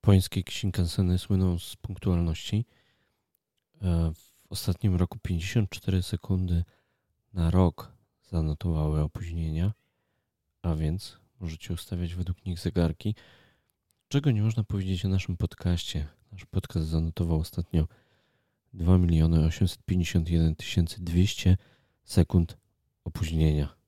Japońskie Shinkanseny słyną z punktualności. E, w ostatnim roku 54 sekundy na rok zanotowały opóźnienia, a więc możecie ustawiać według nich zegarki. Czego nie można powiedzieć o naszym podcaście? Nasz podcast zanotował ostatnio 2 miliony 851 200 sekund opóźnienia.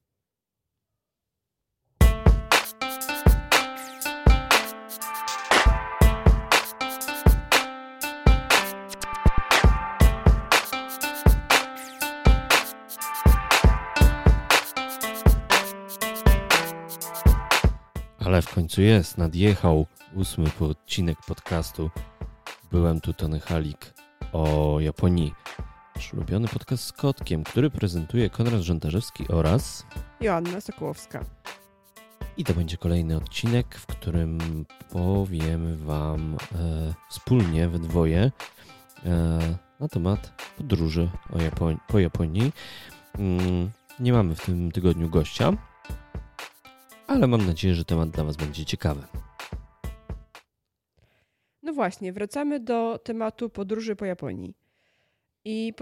Ale w końcu jest, nadjechał ósmy odcinek podcastu. Byłem tu Tony Halik o Japonii. Nasz ulubiony podcast z kotkiem, który prezentuje Konrad Żantarzewski oraz Joanna Sokołowska. I to będzie kolejny odcinek, w którym powiemy Wam e, wspólnie we dwoje e, na temat podróży po Japonii. Mm, nie mamy w tym tygodniu gościa, ale mam nadzieję, że temat dla Was będzie ciekawy. No właśnie, wracamy do tematu podróży po Japonii. I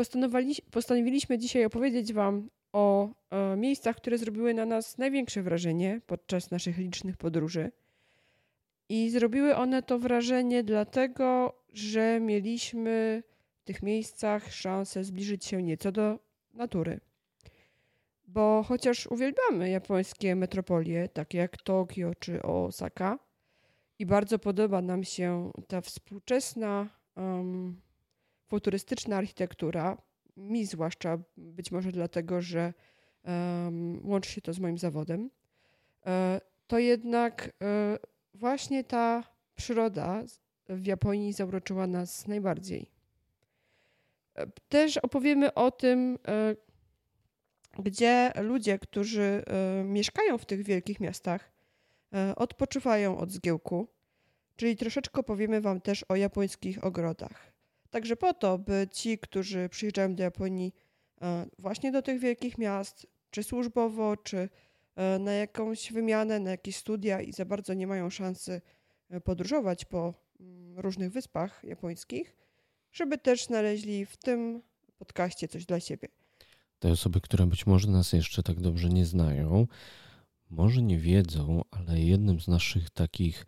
postanowiliśmy dzisiaj opowiedzieć Wam o, e, miejscach, które zrobiły na nas największe wrażenie podczas naszych licznych podróży. I zrobiły one to wrażenie dlatego, że mieliśmy w tych miejscach szansę zbliżyć się nieco do natury. Bo chociaż uwielbiamy japońskie metropolie, takie jak Tokio czy Osaka, i bardzo podoba nam się ta współczesna, um, futurystyczna architektura, mi zwłaszcza, być może dlatego, że um, łączy się to z moim zawodem, e, to jednak e, właśnie ta przyroda w Japonii zauroczyła nas najbardziej. E, też opowiemy o tym, gdzie ludzie, którzy e, mieszkają w tych wielkich miastach, e, odpoczywają od zgiełku, czyli troszeczkę powiemy Wam też o japońskich ogrodach. Także po to, by ci, którzy przyjeżdżają do Japonii e, właśnie do tych wielkich miast, czy służbowo, czy na jakąś wymianę, na jakieś studia i za bardzo nie mają szansy podróżować po mm, różnych wyspach japońskich, żeby też znaleźli w tym podcaście coś dla siebie te osoby, które być może nas jeszcze tak dobrze nie znają, może nie wiedzą, ale jednym z naszych takich,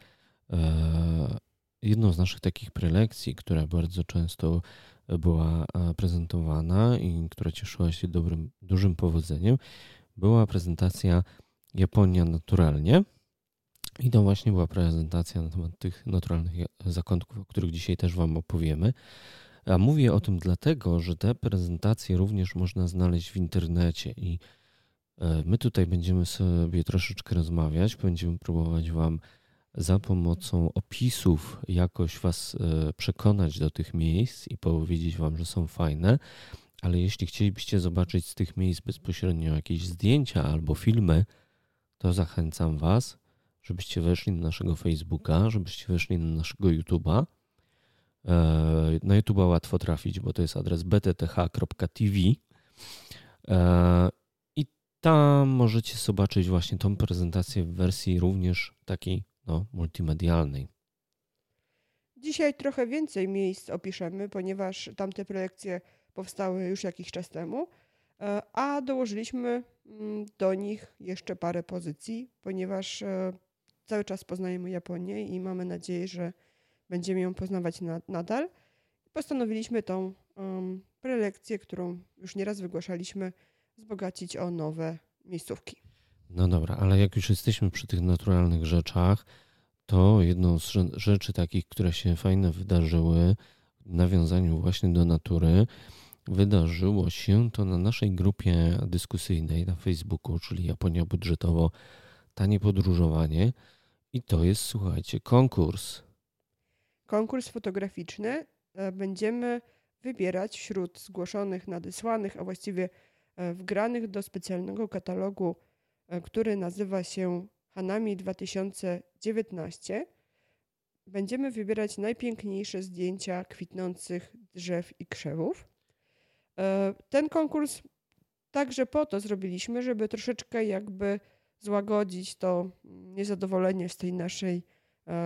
e, jedną z naszych takich prelekcji, która bardzo często była e, prezentowana i która cieszyła się dobrym, dużym powodzeniem, była prezentacja Japonia naturalnie. I to właśnie była prezentacja na temat tych naturalnych zakątków, o których dzisiaj też Wam opowiemy. A mówię o tym dlatego, że te prezentacje również można znaleźć w internecie i e, my tutaj będziemy sobie troszeczkę rozmawiać, będziemy próbować Wam za pomocą opisów jakoś Was e, przekonać do tych miejsc i powiedzieć Wam, że są fajne. Ale jeśli chcielibyście zobaczyć z tych miejsc bezpośrednio jakieś zdjęcia albo filmy, to zachęcam Was, żebyście weszli na naszego Facebooka, żebyście weszli na naszego YouTube'a na YouTube łatwo trafić, bo to jest adres btth.tv. E, I tam możecie zobaczyć właśnie tą prezentację w wersji również takiej no, multimedialnej. Dzisiaj trochę więcej miejsc opiszemy, ponieważ tamte prelekcje powstały już jakiś czas temu, e, a dołożyliśmy mm, do nich jeszcze parę pozycji, ponieważ cały czas poznajemy Japonię i mamy nadzieję, że będziemy ją poznawać na, nadal. Postanowiliśmy tą um, prelekcję, którą już nieraz wygłaszaliśmy, wzbogacić o nowe miejscówki. No dobra, ale jak już jesteśmy przy tych naturalnych rzeczach, to jedną z rzeczy takich, które się fajne wydarzyły w nawiązaniu właśnie do natury, wydarzyło się to na naszej grupie dyskusyjnej na Facebooku, czyli Japonia budżetowo tanie podróżowanie. I to jest, słuchajcie, konkurs konkurs fotograficzny e, będziemy wybierać wśród zgłoszonych, nadesłanych, a właściwie e, wgranych do specjalnego katalogu, e, który nazywa się Hanami 2019. Będziemy wybierać najpiękniejsze zdjęcia kwitnących drzew i krzewów. Ten konkurs także po to zrobiliśmy, żeby troszeczkę jakby złagodzić to niezadowolenie z tej naszej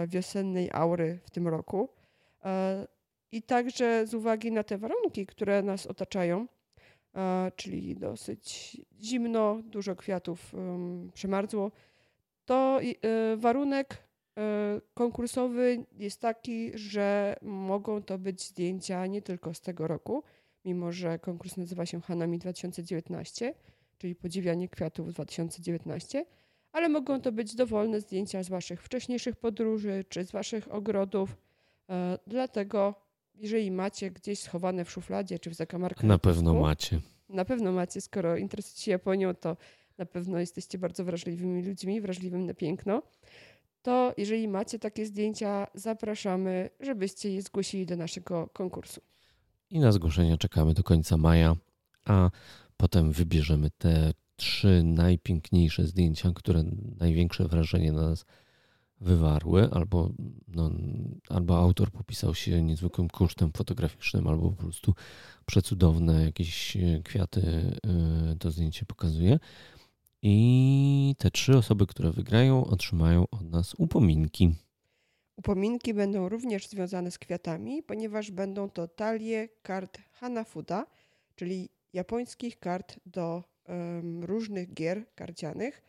wiosennej aury w tym roku. I także z uwagi na te warunki, które nas otaczają, czyli dosyć zimno, dużo kwiatów przemarzło, to warunek konkursowy jest taki, że mogą to być zdjęcia nie tylko z tego roku, mimo że konkurs nazywa się Hanami 2019, czyli podziwianie kwiatów 2019, ale mogą to być dowolne zdjęcia z Waszych wcześniejszych podróży czy z Waszych ogrodów. E, dlatego, jeżeli macie gdzieś schowane w szufladzie czy w zakamarkach. Na pewno macie. Na pewno macie, skoro interesujecie się Japonią, to na pewno jesteście bardzo wrażliwymi ludźmi, wrażliwym na piękno. To jeżeli macie takie zdjęcia, zapraszamy, żebyście je zgłosili do naszego konkursu. I na zgłoszenia czekamy do końca maja, a potem wybierzemy te trzy najpiękniejsze zdjęcia, które największe wrażenie na nas wywarły, albo, no, albo autor popisał się niezwykłym kosztem fotograficznym, albo po prostu przecudowne jakieś kwiaty y, to zdjęcie pokazuje. I te trzy osoby, które wygrają, otrzymają od nas upominki. Upominki będą również związane z kwiatami, ponieważ będą to talie kart Hanafuda, czyli japońskich kart do różnych gier karcianych.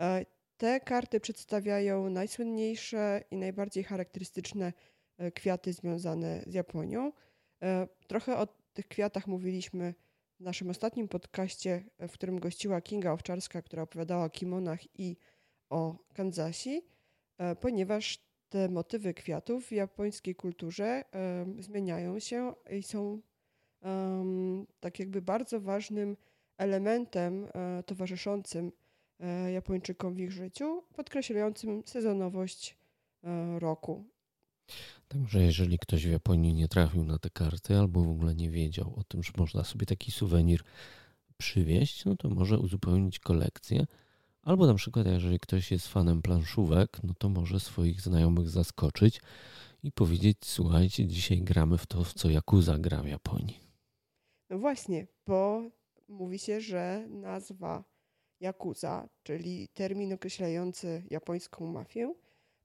E, te karty przedstawiają najsłynniejsze i najbardziej charakterystyczne e, kwiaty związane z Japonią. E, trochę o tych kwiatach mówiliśmy w naszym ostatnim podcaście, w którym gościła Kinga Owczarska, która opowiadała o kimonach i o Kanzasi, ponieważ te motywy kwiatów w japońskiej kulturze zmieniają się i są tak jakby bardzo ważnym elementem e, towarzyszącym e, Japończykom w ich życiu, podkreślającym sezonowość e, roku. Także jeżeli ktoś w Japonii nie trafił na te karty albo w ogóle nie wiedział o tym, że można sobie taki suwenir przywieźć, no to może uzupełnić kolekcję Albo na przykład, jeżeli ktoś jest fanem planszówek, no to może swoich znajomych zaskoczyć i powiedzieć: Słuchajcie, dzisiaj gramy w to, w co Yakuza gra w Japonii. No właśnie, bo mówi się, że nazwa Yakuza, czyli termin określający japońską mafię,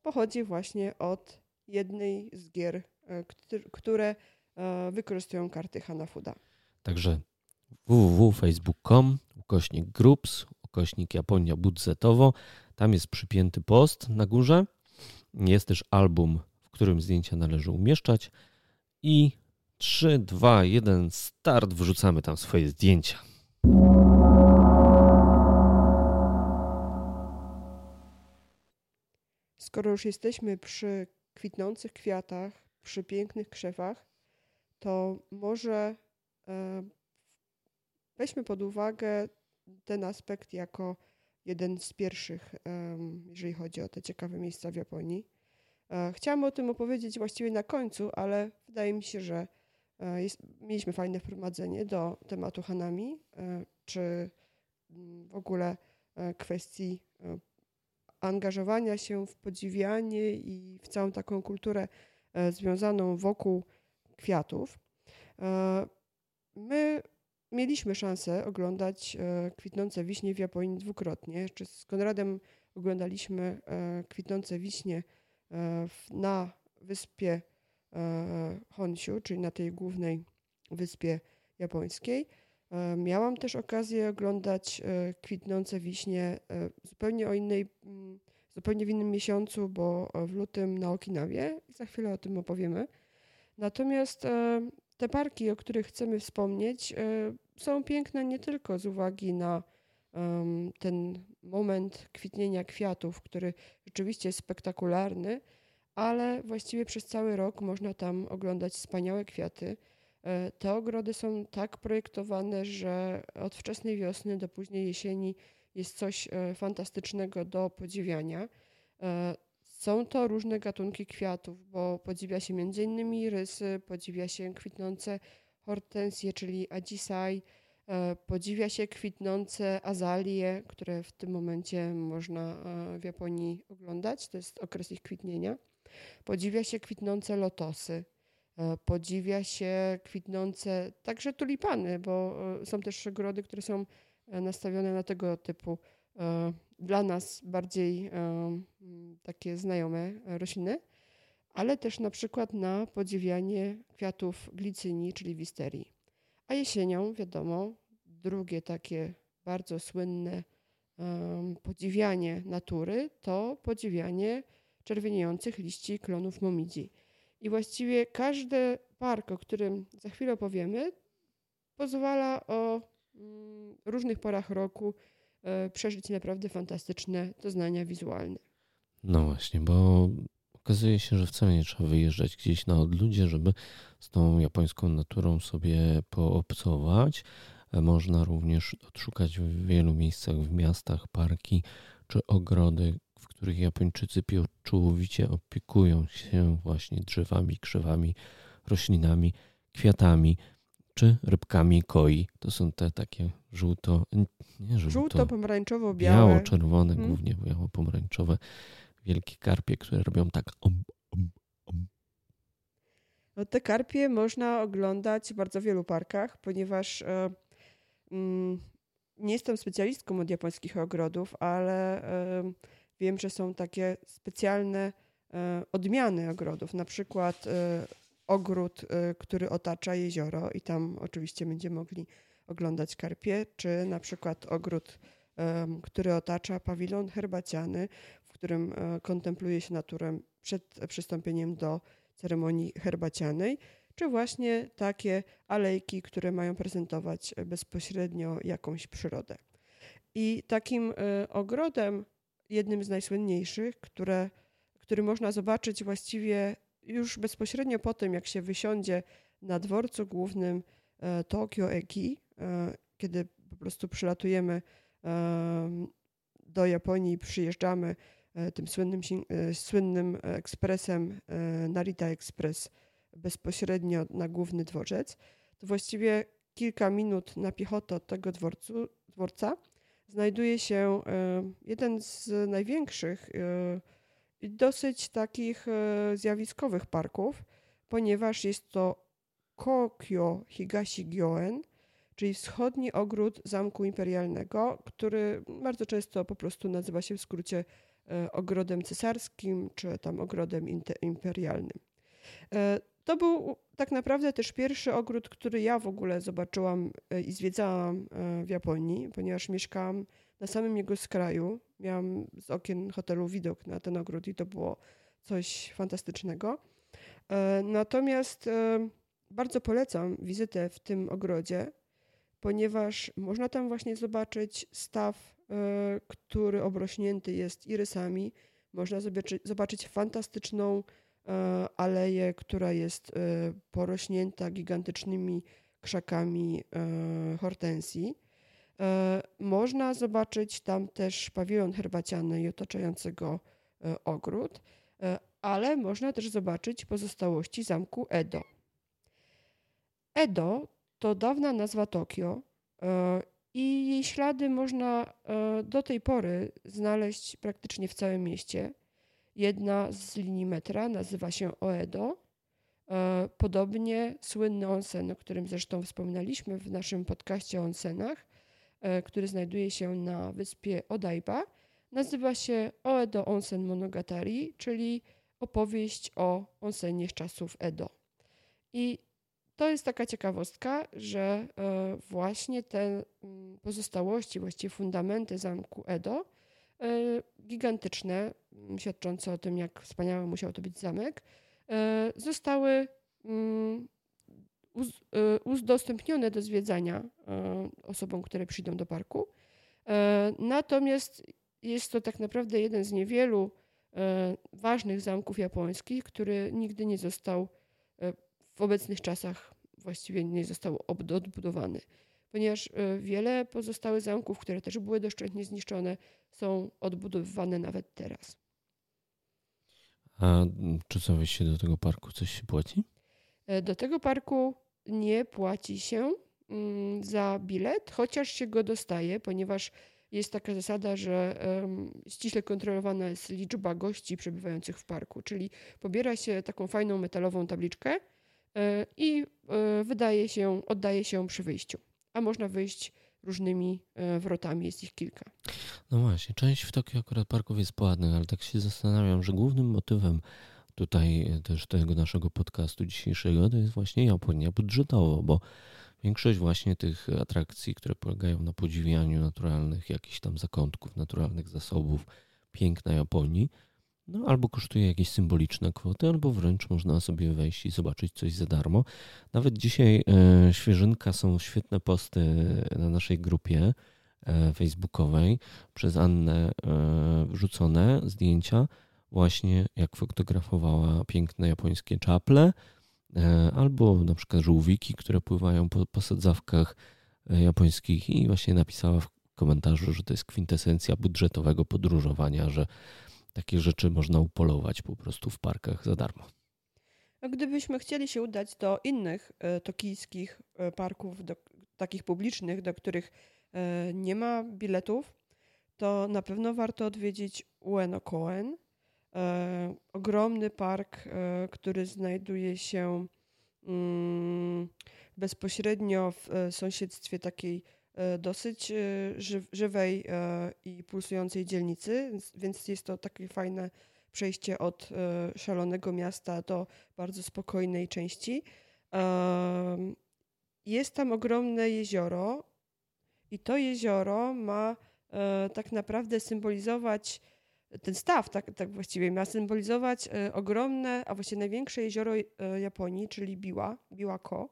pochodzi właśnie od jednej z gier, e, które e, wykorzystują karty Hanafuda. Także www.facebook.com ukośnik groups ukośnik Japonia budżetowo. Tam jest przypięty post na górze. Jest też album, w którym zdjęcia należy umieszczać. I 3, 2, 1, start. Wrzucamy tam swoje zdjęcia. Skoro już jesteśmy przy kwitnących kwiatach, przy pięknych krzewach, to może e, weźmy pod uwagę ten aspekt jako jeden z pierwszych, jeżeli chodzi o te ciekawe miejsca w Japonii. E, chciałam o tym opowiedzieć właściwie na końcu, ale wydaje mi się, że jest, mieliśmy fajne wprowadzenie do tematu Hanami, e, czy mm, w ogóle kwestii angażowania się w podziwianie i w całą taką kulturę związaną wokół kwiatów. My mieliśmy szansę oglądać e, kwitnące wiśnie w Japonii dwukrotnie. Czy z Konradem oglądaliśmy e, kwitnące wiśnie e, na wyspie Honshu, czyli na tej głównej wyspie japońskiej. Miałam też okazję oglądać kwitnące wiśnie zupełnie o innej, mm, zupełnie w innym miesiącu, bo w lutym na Okinawie. Za chwilę o tym opowiemy. Natomiast te parki, o których chcemy wspomnieć, e, są piękne nie tylko z uwagi na ten moment kwitnienia kwiatów, który rzeczywiście jest spektakularny, ale właściwie przez cały rok można tam oglądać wspaniałe kwiaty. E, te ogrody są tak projektowane, że od wczesnej wiosny do późnej jesieni jest coś e, fantastycznego do podziwiania. Są to różne gatunki kwiatów, bo podziwia się m.in. rysy, podziwia się kwitnące hortensje, czyli e, podziwia się kwitnące azalie, które w tym momencie można e, w Japonii oglądać, to jest okres ich kwitnienia. Podziwia się kwitnące lotosy, e, podziwia się kwitnące także tulipany, bo są też ogrody, które są nastawione na tego typu dla nas bardziej takie znajome rośliny, ale też na przykład na podziwianie kwiatów glicynii, czyli wisterii. A jesienią, wiadomo, drugie takie bardzo słynne podziwianie natury to podziwianie czerwieniejących liści klonów momidzi. I właściwie każdy park, o którym za chwilę opowiemy, pozwala o mm, różnych porach roku e, przeżyć naprawdę fantastyczne doznania wizualne. No właśnie, bo okazuje się, że wcale nie trzeba wyjeżdżać gdzieś na odludzie, żeby z tą japońską naturą sobie poobcować. E, można również odszukać w wielu miejscach w miastach parki czy ogrody, w których Japończycy pieczołowicie opiekują się właśnie drzewami, krzewami, roślinami, kwiatami czy rybkami koi. To są te takie żółto, nie żółto, żółto-pomarańczowo-białe. Biało-czerwone, hmm. głównie biało-pomarańczowe, wielkie karpie, które robią tak om, om, om. No, te karpie można oglądać w bardzo wielu parkach, ponieważ e, mm, nie jestem specjalistką od japońskich ogrodów, ale e, wiem, że są takie specjalne e, odmiany ogrodów, na przykład e, ogród, y, który otacza jezioro i tam oczywiście będziemy mogli oglądać karpie, czy na przykład ogród, który otacza pawilon herbaciany, w którym e, kontempluje się naturę przed przystąpieniem do ceremonii herbacianej, czy właśnie takie alejki, które mają prezentować bezpośrednio jakąś przyrodę. I takim e, ogrodem, jednym z najsłynniejszych, które, który można zobaczyć właściwie już bezpośrednio po tym, jak się wysiądzie na dworcu głównym e, Tokio Eki, e, kiedy po prostu przylatujemy e, do Japonii przyjeżdżamy tym słynnym, słynnym ekspresem Narita Express bezpośrednio na główny dworzec, to właściwie kilka minut na piechotę od tego dworcu, dworca znajduje się jeden z największych dosyć takich e, zjawiskowych parków, ponieważ jest to Kokyo Higashi Gyoen, czyli wschodni ogród Zamku Imperialnego, który bardzo często po prostu nazywa się w skrócie e, ogrodem cesarskim czy tam ogrodem imperialnym. E, to był tak naprawdę też pierwszy ogród, który ja w ogóle zobaczyłam i zwiedzałam w Japonii, ponieważ mieszkałam na samym jego skraju. Miałam z okien hotelu widok na ten ogród i to było coś fantastycznego. E, natomiast e, bardzo polecam wizytę w tym ogrodzie, ponieważ można tam właśnie zobaczyć staw, e, który obrośnięty jest irysami. Można zobaczyć fantastyczną aleję, która jest porośnięta gigantycznymi krzakami hortensji. E, można zobaczyć tam też pawilon herbaciany i otaczającego e, ogród, e, ale można też zobaczyć pozostałości zamku Edo. Edo to dawna nazwa Tokio i jej ślady można do tej pory znaleźć praktycznie w całym mieście. Jedna z linii metra nazywa się Oedo. Podobnie słynny onsen, o którym zresztą wspominaliśmy w naszym podcaście o onsenach, E, który znajduje się na wyspie Odaiba, nazywa się Oedo Onsen Monogatari, czyli opowieść o onsenie z czasów Edo. I to jest taka ciekawostka, że e, właśnie te mm, pozostałości, właściwie fundamenty zamku Edo, e, gigantyczne, mm, świadczące o tym, jak wspaniały musiał to być zamek, zostały mm, udostępnione do zwiedzania osobom, które przyjdą do parku. E, natomiast jest to tak naprawdę jeden z niewielu e, ważnych zamków japońskich, który nigdy nie został e, w obecnych czasach właściwie nie został odbudowany. Ponieważ wiele pozostałych zamków, które też były doszczętnie zniszczone, są odbudowywane nawet teraz. A czy co wejście do tego parku coś się płaci? Do tego parku nie płaci się mm, za bilet, chociaż się go dostaje, ponieważ jest taka zasada, że ściśle kontrolowana jest liczba gości przebywających w parku, czyli pobiera się taką fajną metalową tabliczkę e, i e, wydaje się, oddaje się przy wyjściu. A można wyjść różnymi wrotami. Jest ich kilka. No właśnie, część w Tokio akurat parków jest płatnych, ale tak się zastanawiam, że głównym motywem tutaj też tego naszego podcastu dzisiejszego to jest właśnie Japonia budżetowo, bo większość właśnie tych atrakcji, które polegają na podziwianiu naturalnych jakichś tam zakątków, naturalnych zasobów, piękna Japonii, no, albo kosztuje jakieś symboliczne kwoty, albo wręcz można sobie wejść i zobaczyć coś za darmo. Nawet dzisiaj e, świeżynka są świetne posty na naszej grupie e, facebookowej przez Annę e, wrzucone zdjęcia właśnie jak fotografowała piękne japońskie czaple, e, albo na przykład żółwiki, które pływają po posadzawkach e, japońskich i właśnie napisała w komentarzu, że to jest kwintesencja budżetowego podróżowania, że takie rzeczy można upolować po prostu w parkach za darmo. Gdybyśmy chcieli się udać do innych e, tokijskich parków, do, takich publicznych, do których nie ma biletów, to na pewno warto odwiedzić Ueno Koen, e, ogromny park, e, który znajduje się mm, bezpośrednio w e, sąsiedztwie takiej e, dosyć e, żywej i pulsującej dzielnicy, więc jest to takie fajne przejście od szalonego miasta do bardzo spokojnej części. Jest tam ogromne jezioro i to jezioro ma tak naprawdę symbolizować ten staw tak, tak właściwie ma symbolizować e, ogromne, a właściwie największe jezioro e, Japonii, czyli Biła, Biłako,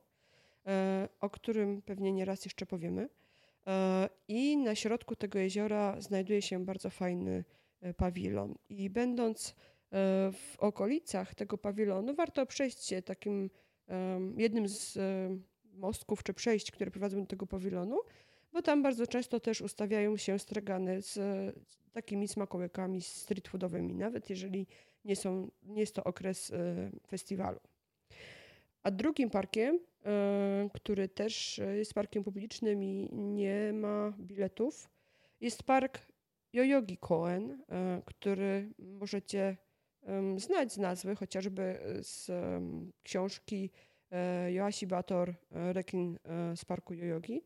e, o którym pewnie nieraz jeszcze powiemy. I na środku tego jeziora znajduje się bardzo fajny pawilon. I będąc w okolicach tego pawilonu, warto przejść się takim jednym z mostków czy przejść, które prowadzą do tego pawilonu, bo tam bardzo często też ustawiają się stragany z takimi smakołykami street foodowymi, nawet jeżeli nie, są, nie jest to okres e, festiwalu. A drugim parkiem, e, który też jest parkiem publicznym i nie ma biletów, jest park Yoyogi Koen, e, który możecie znać z nazwy, chociażby z książki Joasi Bator Rekin z parku Yoyogi.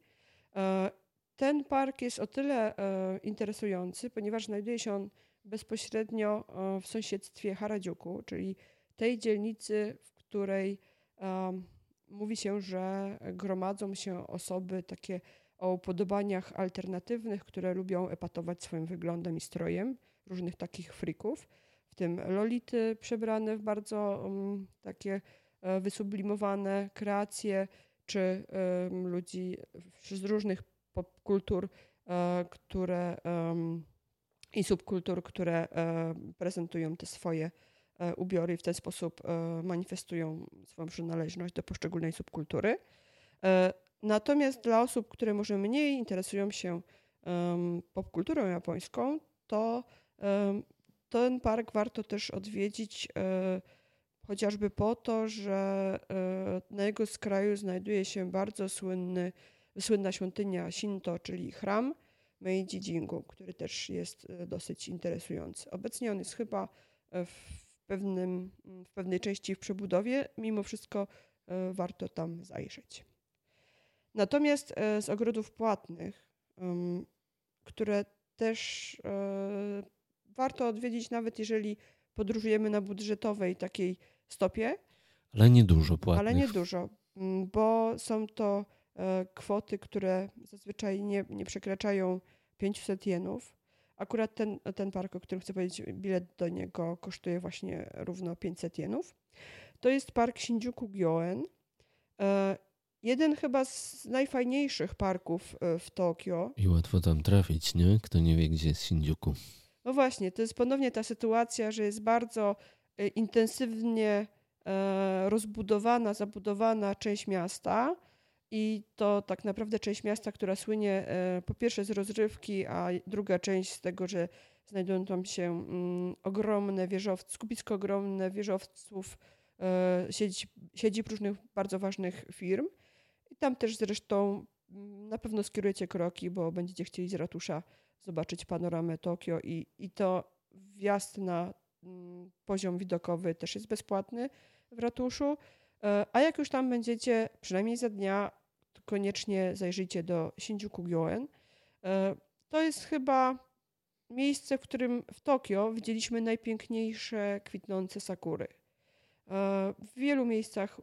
Ten park jest o tyle e, interesujący, ponieważ znajduje się on bezpośrednio e, w sąsiedztwie Harajuku, czyli tej dzielnicy, w której e, mówi się, że gromadzą się osoby takie o upodobaniach alternatywnych, które lubią epatować swoim wyglądem i strojem, różnych takich frików, w tym lolity przebrane w bardzo um, takie wysublimowane kreacje, czy um, ludzi z różnych popkultur, e, które i subkultur, które e, prezentują te swoje ubiory i w ten sposób manifestują swoją przynależność do poszczególnej subkultury. Natomiast dla osób, które może mniej interesują się popkulturą japońską, to ten park warto też odwiedzić chociażby po to, że na jego skraju znajduje się bardzo słynny słynna świątynia Shinto, czyli Hram Meiji Jingu, który też jest e, dosyć interesujący. Obecnie on jest chyba e, w, pewnym, w pewnej części w przebudowie, mimo wszystko e, warto tam zajrzeć. Natomiast z ogrodów płatnych, które też warto odwiedzić, nawet jeżeli podróżujemy na budżetowej takiej stopie. Ale nie dużo płatnych. Ale nie dużo, bo są to E, kwoty, które zazwyczaj nie, nie przekraczają 500 jenów. Akurat ten, ten park, o którym chcę powiedzieć, bilet do niego kosztuje właśnie równo 500 jenów. To jest park Shinjuku Gyoen. E, jeden chyba z najfajniejszych parków e, w Tokio. I łatwo tam trafić, nie? Kto nie wie, gdzie jest Shinjuku. No właśnie, to jest ponownie ta sytuacja, że jest bardzo intensywnie rozbudowana, zabudowana część miasta i to tak naprawdę część miasta, która słynie e, po pierwsze z rozrywki, a druga część z tego, że znajdują tam się mm, ogromne wieżowce, skupisko ogromne wieżowców, e, siedzi, siedzib różnych bardzo ważnych firm. I tam też zresztą mm, na pewno skierujecie kroki, bo będziecie chcieli z ratusza zobaczyć panoramę Tokio i, i to wjazd na mm, poziom widokowy też jest bezpłatny w ratuszu. E, a jak już tam będziecie, przynajmniej za dnia, koniecznie zajrzyjcie do Shinjuku Gyoen. To jest chyba miejsce, w którym w Tokio widzieliśmy najpiękniejsze kwitnące sakury. W wielu miejscach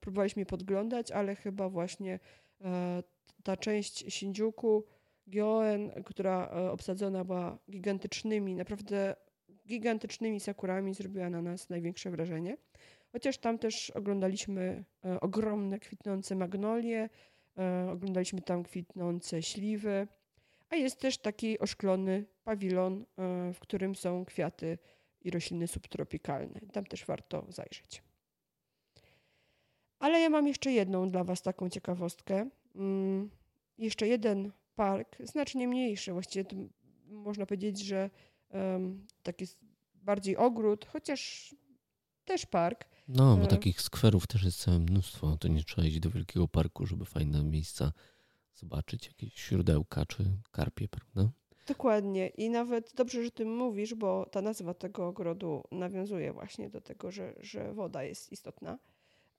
próbowaliśmy je podglądać, ale chyba właśnie ta część Shinjuku, Gyoen, która obsadzona była gigantycznymi, naprawdę gigantycznymi sakurami, zrobiła na nas największe wrażenie. Chociaż tam też oglądaliśmy e, ogromne kwitnące magnolie, e, oglądaliśmy tam kwitnące śliwy, a jest też taki oszklony pawilon, e, w którym są kwiaty i rośliny subtropikalne. Tam też warto zajrzeć. Ale ja mam jeszcze jedną dla Was taką ciekawostkę. Mm, jeszcze jeden park, znacznie mniejszy, właściwie można powiedzieć, że taki bardziej ogród, chociaż też park. No, bo e, takich skwerów też jest całe mnóstwo. To nie trzeba iść do wielkiego parku, żeby fajne miejsca zobaczyć, jakieś źródełka czy karpie, prawda? Dokładnie. I nawet dobrze, że tym mówisz, bo ta nazwa tego ogrodu nawiązuje właśnie do tego, że, że woda jest istotna.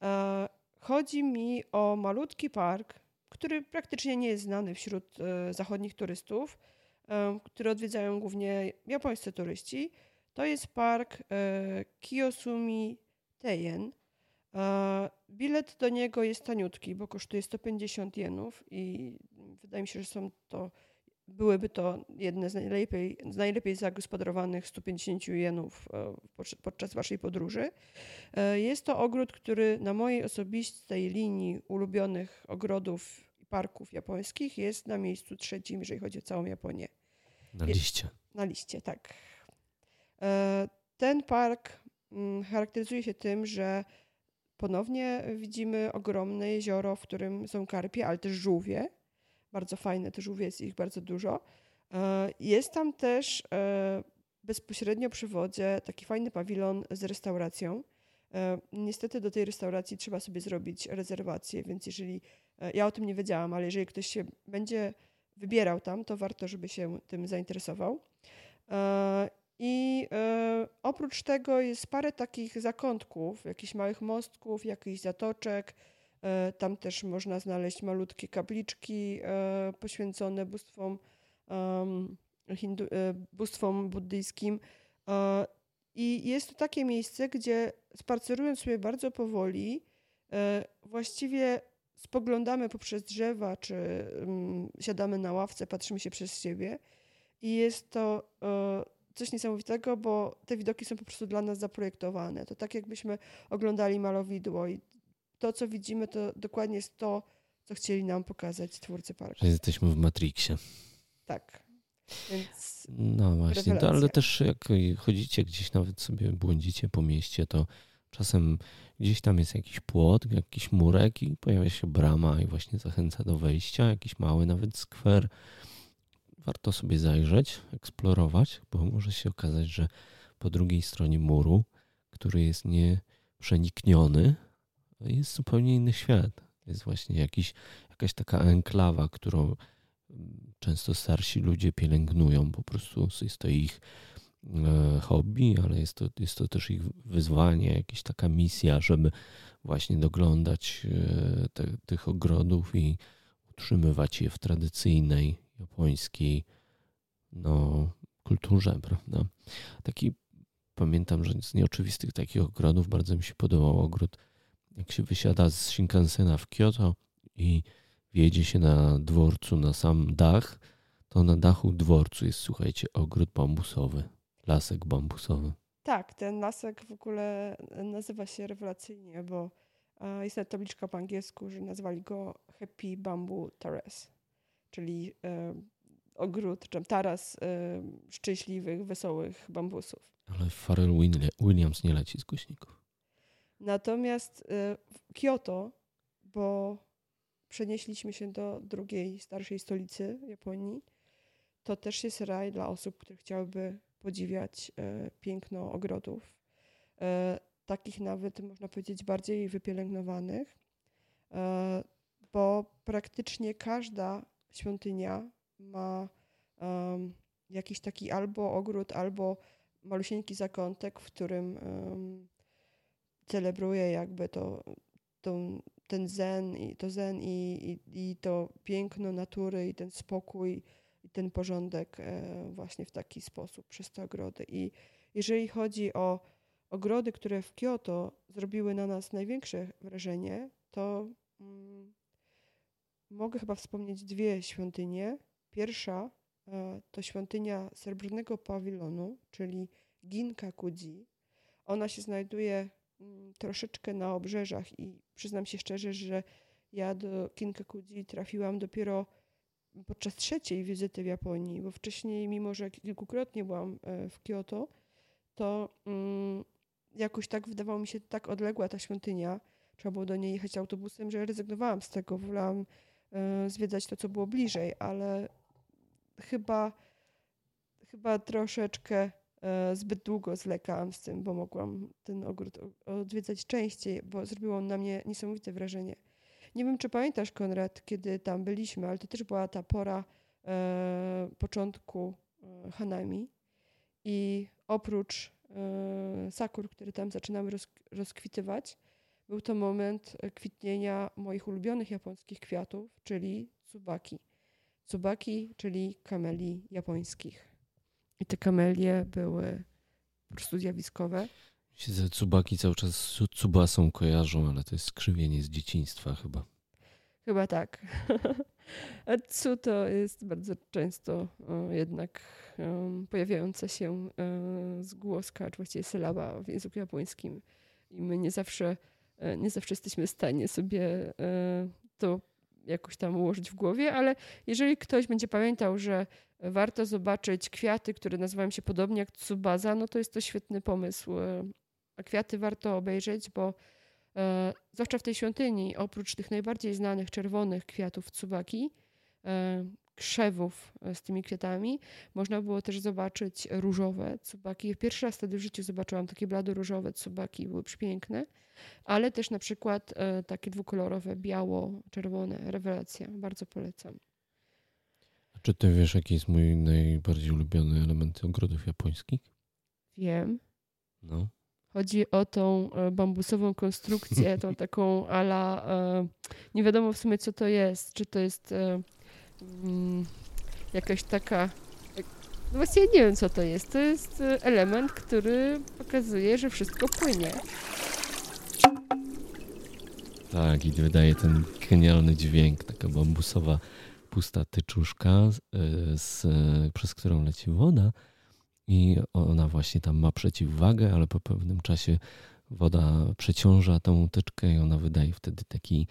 E, chodzi mi o malutki park, który praktycznie nie jest znany wśród e, zachodnich turystów, który odwiedzają głównie japońscy turyści. To jest park Kiyosumi Tejen. Bilet do niego jest taniutki, bo kosztuje 150 jenów i wydaje mi się, że są to, byłyby to jedne z najlepiej, z najlepiej zagospodarowanych 150 jenów e, podczas waszej podróży. E, jest to ogród, który na mojej osobistej linii ulubionych ogrodów i parków japońskich jest na miejscu trzecim, jeżeli chodzi o całą Japonię. Na liście. Na liście, tak. E, ten park charakteryzuje się tym, że ponownie widzimy ogromne jezioro, w którym są karpie, ale też żółwie. Bardzo fajne te żółwie, jest ich bardzo dużo. E, jest tam też e, bezpośrednio przy wodzie taki fajny pawilon z restauracją. E, niestety do tej restauracji trzeba sobie zrobić rezerwację, więc jeżeli ja o tym nie wiedziałam, ale jeżeli ktoś się będzie wybierał tam, to warto, żeby się tym zainteresował. I e, oprócz tego jest parę takich zakątków, jakichś małych mostków, jakichś zatoczek. E, tam też można znaleźć malutkie kapliczki e, poświęcone bóstwom, hindu, bóstwom buddyjskim. I jest to takie miejsce, gdzie spacerując sobie bardzo powoli, właściwie spoglądamy poprzez drzewa, czy mm, siadamy na ławce, patrzymy się przez siebie. I jest to coś niesamowitego, bo te widoki są po prostu dla nas zaprojektowane. To tak jakbyśmy oglądali malowidło i to, co widzimy, to dokładnie jest to, co chcieli nam pokazać twórcy parku. Że jesteśmy w Matrixie. Tak. Więc no właśnie, to, ale też jak chodzicie gdzieś, nawet sobie błądzicie po mieście, to czasem gdzieś tam jest jakiś płot, jakiś murek i pojawia się brama i właśnie zachęca do wejścia, jakiś mały nawet skwer warto sobie zajrzeć, eksplorować, bo może się okazać, że po drugiej stronie muru, który jest nieprzenikniony, jest zupełnie inny świat. Jest właśnie jakiś, jakaś taka enklawa, którą mm, często starsi ludzie pielęgnują. Po prostu jest to ich e, hobby, ale jest to, jest to też ich wyzwanie, jakaś taka misja, żeby właśnie doglądać e, te, tych ogrodów i utrzymywać je w tradycyjnej japońskiej no, kulturze, prawda? Taki pamiętam, że z nieoczywistych takich ogrodów bardzo mi się podobał ogród, jak się wysiada z Shinkansena w Kyoto i wjedzie się na dworcu na sam dach, to na dachu dworcu jest, słuchajcie, ogród bambusowy, lasek bambusowy. Tak, ten lasek w ogóle nazywa się rewelacyjnie, bo e, jest tabliczka po angielsku, że nazwali go Happy Bamboo Terrace czyli e, ogród, czy taras e, szczęśliwych, wesołych bambusów. Ale Pharrell Williams nie leci z głośników. Natomiast e, w Kyoto, bo przenieśliśmy się do drugiej, starszej stolicy Japonii, to też jest raj dla osób, które chciałyby podziwiać piękno ogrodów. Takich nawet, można powiedzieć, bardziej wypielęgnowanych, bo praktycznie każda świątynia ma um, jakiś taki albo ogród, albo malusieńki zakątek, w którym um, celebruje jakby to, tą ten zen i to zen i, i, i to piękno natury i ten spokój i ten porządek e, właśnie w taki sposób przez te ogrody. I jeżeli chodzi o ogrody, które w Kyoto zrobiły na nas największe wrażenie, to mm, mogę chyba wspomnieć dwie świątynie. Pierwsza e, to świątynia Srebrnego Pawilonu, czyli Ginkakuji. Ona się znajduje mm, troszeczkę na obrzeżach i przyznam się szczerze, że ja do Ginkakuji trafiłam dopiero podczas trzeciej wizyty w Japonii, bo wcześniej, mimo że kilkukrotnie byłam e, w Kyoto, to mm, jakoś tak wydawało mi się tak odległa ta świątynia, trzeba było do niej jechać autobusem, że rezygnowałam z tego, wolałam zwiedzać to, co było bliżej, ale chyba, chyba troszeczkę y, zbyt długo zwlekałam z tym, bo mogłam ten ogród odwiedzać częściej, bo zrobiło on na mnie niesamowite wrażenie. Nie wiem, czy pamiętasz, Konrad, kiedy tam byliśmy, ale to też była ta pora e, początku e, Hanami i oprócz e, sakur, które tam zaczynały roz, rozkwitywać, był to moment kwitnienia moich ulubionych japońskich kwiatów, czyli tsubaki. Tsubaki, czyli kameli japońskich. I te kamelie były po prostu zjawiskowe się ze Tsubaki cały czas z Tsubasą kojarzą, ale to jest skrzywienie z dzieciństwa chyba. Chyba tak. A Tsu to jest bardzo często jednak pojawiająca się um, zgłoska, czy właściwie sylaba w języku japońskim. I my nie zawsze, e, nie zawsze jesteśmy w stanie sobie e, to jakoś tam ułożyć w głowie, ale jeżeli ktoś będzie pamiętał, że warto zobaczyć kwiaty, które nazywają się podobnie jak Tsubaza, no to jest to świetny pomysł. A kwiaty warto obejrzeć, bo e, zwłaszcza w tej świątyni, oprócz tych najbardziej znanych czerwonych kwiatów tsubaki, e, krzewów e, z tymi kwiatami, można było też zobaczyć różowe tsubaki. Pierwszy raz wtedy w życiu zobaczyłam takie blado-różowe tsubaki, były przepiękne, ale też na przykład e, takie dwukolorowe, biało-czerwone. Rewelacja, bardzo polecam. A czy ty wiesz, jaki jest mój najbardziej ulubiony element ogrodów japońskich? Wiem. No. Chodzi o tą e, bambusową konstrukcję, tą taką ala, nie wiadomo w sumie co to jest, czy to jest mm, jakaś taka, no właściwie nie wiem co to jest, to jest element, który pokazuje, że wszystko płynie. Tak, i wydaje ten genialny dźwięk, taka bambusowa pusta tyczuszka, z, przez którą leci woda i ona właśnie tam ma przeciwwagę, ale po pewnym czasie woda przeciąża tą łtyczkę i ona wydaje wtedy taki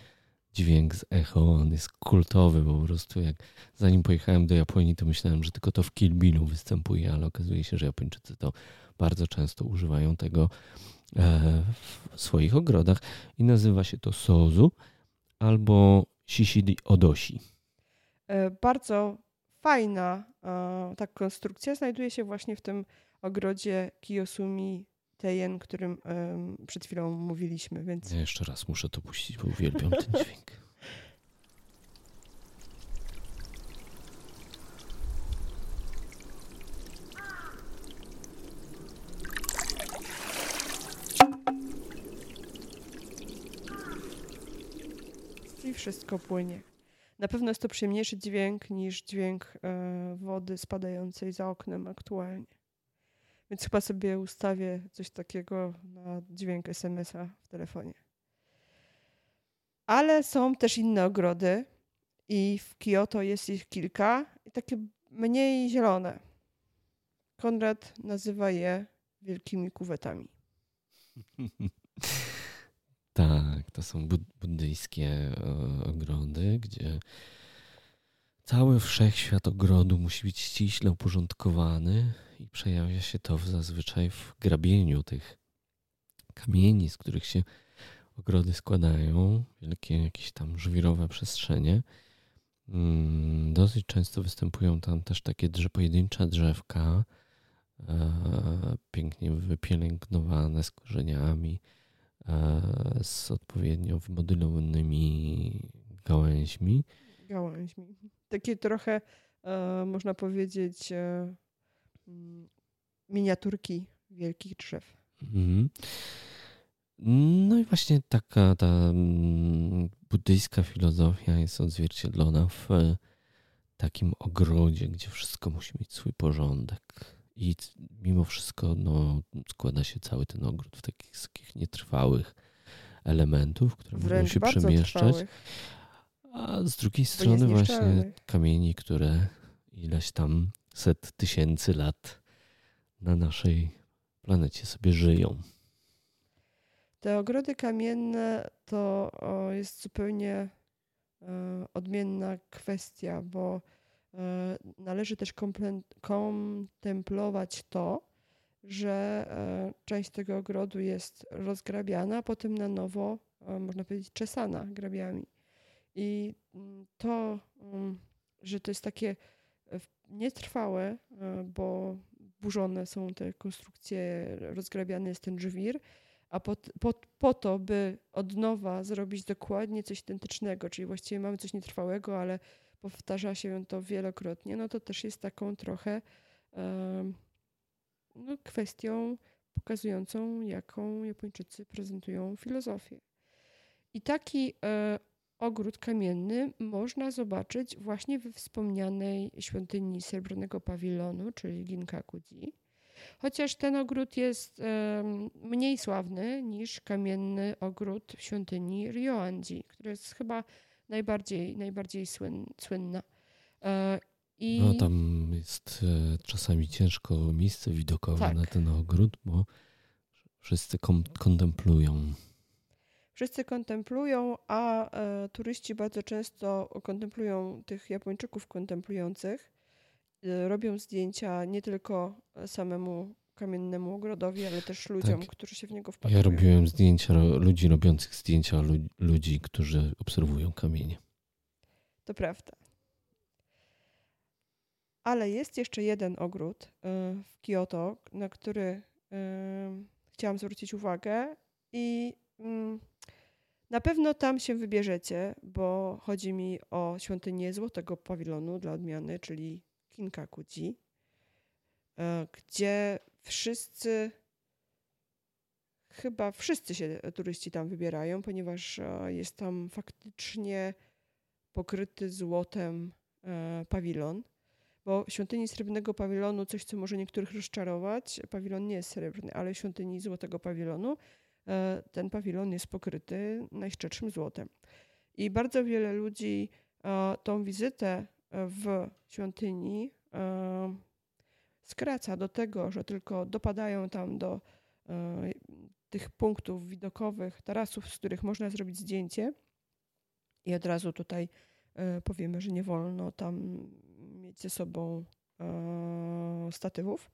dźwięk z echo. On jest kultowy po prostu. Jak zanim pojechałem do Japonii, to myślałem, że tylko to w Kill Billu występuje, ale okazuje się, że Japończycy to bardzo często używają tego e, w swoich ogrodach i nazywa się to sozu albo shishidi odoshi. E, bardzo fajna ta konstrukcja znajduje się właśnie w tym ogrodzie Kiyosumi Tejen, którym um, przed chwilą mówiliśmy, więc... Ja jeszcze raz muszę to puścić, bo uwielbiam ten dźwięk. I wszystko płynie. Na pewno jest to przyjemniejszy dźwięk niż dźwięk e, wody spadającej za oknem aktualnie. Więc chyba sobie ustawię coś takiego na dźwięk SMS-a w telefonie. Ale są też inne ogrody i w Kyoto jest ich kilka i takie mniej zielone. Konrad nazywa je wielkimi kuwetami. Tak, to są buddyjskie e, ogrody, gdzie cały wszechświat ogrodu musi być ściśle uporządkowany i przejawia się to zazwyczaj w grabieniu tych kamieni, z których się ogrody składają, wielkie jakieś tam żwirowe przestrzenie. Mm, dosyć często występują tam też takie drze, pojedyncze drzewka, e, pięknie wypielęgnowane z korzeniami E, z odpowiednio wymodulowanymi gałęźmi. Gałęźmi. Takie trochę, e, można powiedzieć, e, mm, miniaturki wielkich drzew. Mhm. No i właśnie taka ta mm, buddyjska filozofia jest odzwierciedlona w takim ogrodzie, gdzie wszystko musi mieć swój porządek. I mimo wszystko no, składa się cały ten ogród w takich, takich nietrwałych elementów, które Wręcz mogą się przemieszczać. Trwałych. A z drugiej strony właśnie kamieni, które ileś tam set tysięcy lat na naszej planecie sobie żyją. Te ogrody kamienne to jest zupełnie e, odmienna kwestia, bo e, należy też kontemplować to, że e, część tego ogrodu jest rozgrabiana, a potem na nowo, można powiedzieć, czesana grabiami. I mm, to, mm, że to jest takie nietrwałe, bo burzone są te konstrukcje, rozgrabiany jest ten żwir, a po, po, po to, by od nowa zrobić dokładnie coś identycznego, czyli właściwie mamy coś nietrwałego, ale powtarza się to wielokrotnie, no to też jest taką trochę no, kwestią pokazującą, jaką Japończycy prezentują filozofię. I taki e, ogród kamienny można zobaczyć właśnie we wspomnianej świątyni Srebrnego Pawilonu, czyli Ginkakuji. Chociaż ten ogród jest mniej sławny niż kamienny ogród w świątyni Ryoanji, która jest chyba najbardziej, najbardziej słyn, słynna. E, I... No tam jest e, czasami ciężko miejsce widokowe tak. na ten ogród, bo wszyscy kontemplują wszyscy kontemplują, a e, turyści bardzo często kontemplują tych Japończyków kontemplujących. E, robią zdjęcia nie tylko samemu kamiennemu ogrodowi, ale też ludziom, tak. którzy się w niego wpatrują. Ja robiłem zdjęcia ludzi robiących zdjęcia ludzi, którzy obserwują kamienie. To prawda. Ale jest jeszcze jeden ogród e, w Kyoto, na który e, chciałam zwrócić uwagę i mm, na pewno tam się wybierzecie, bo chodzi mi o świątynię Złotego Pawilonu dla odmiany, czyli Kinkakuji, e, gdzie wszyscy, chyba wszyscy się turyści tam wybierają, ponieważ e, jest tam faktycznie pokryty złotem e, pawilon. Bo w świątyni srebrnego pawilonu, coś co może niektórych rozczarować, pawilon nie jest srebrny, ale w świątyni złotego pawilonu ten pawilon jest pokryty najszczerszym złotem. I bardzo wiele ludzi e, tą wizytę w świątyni e, skraca do tego, że tylko dopadają tam do tych punktów widokowych, tarasów, z których można zrobić zdjęcie. I od razu tutaj powiemy, że nie wolno tam mieć ze sobą statywów.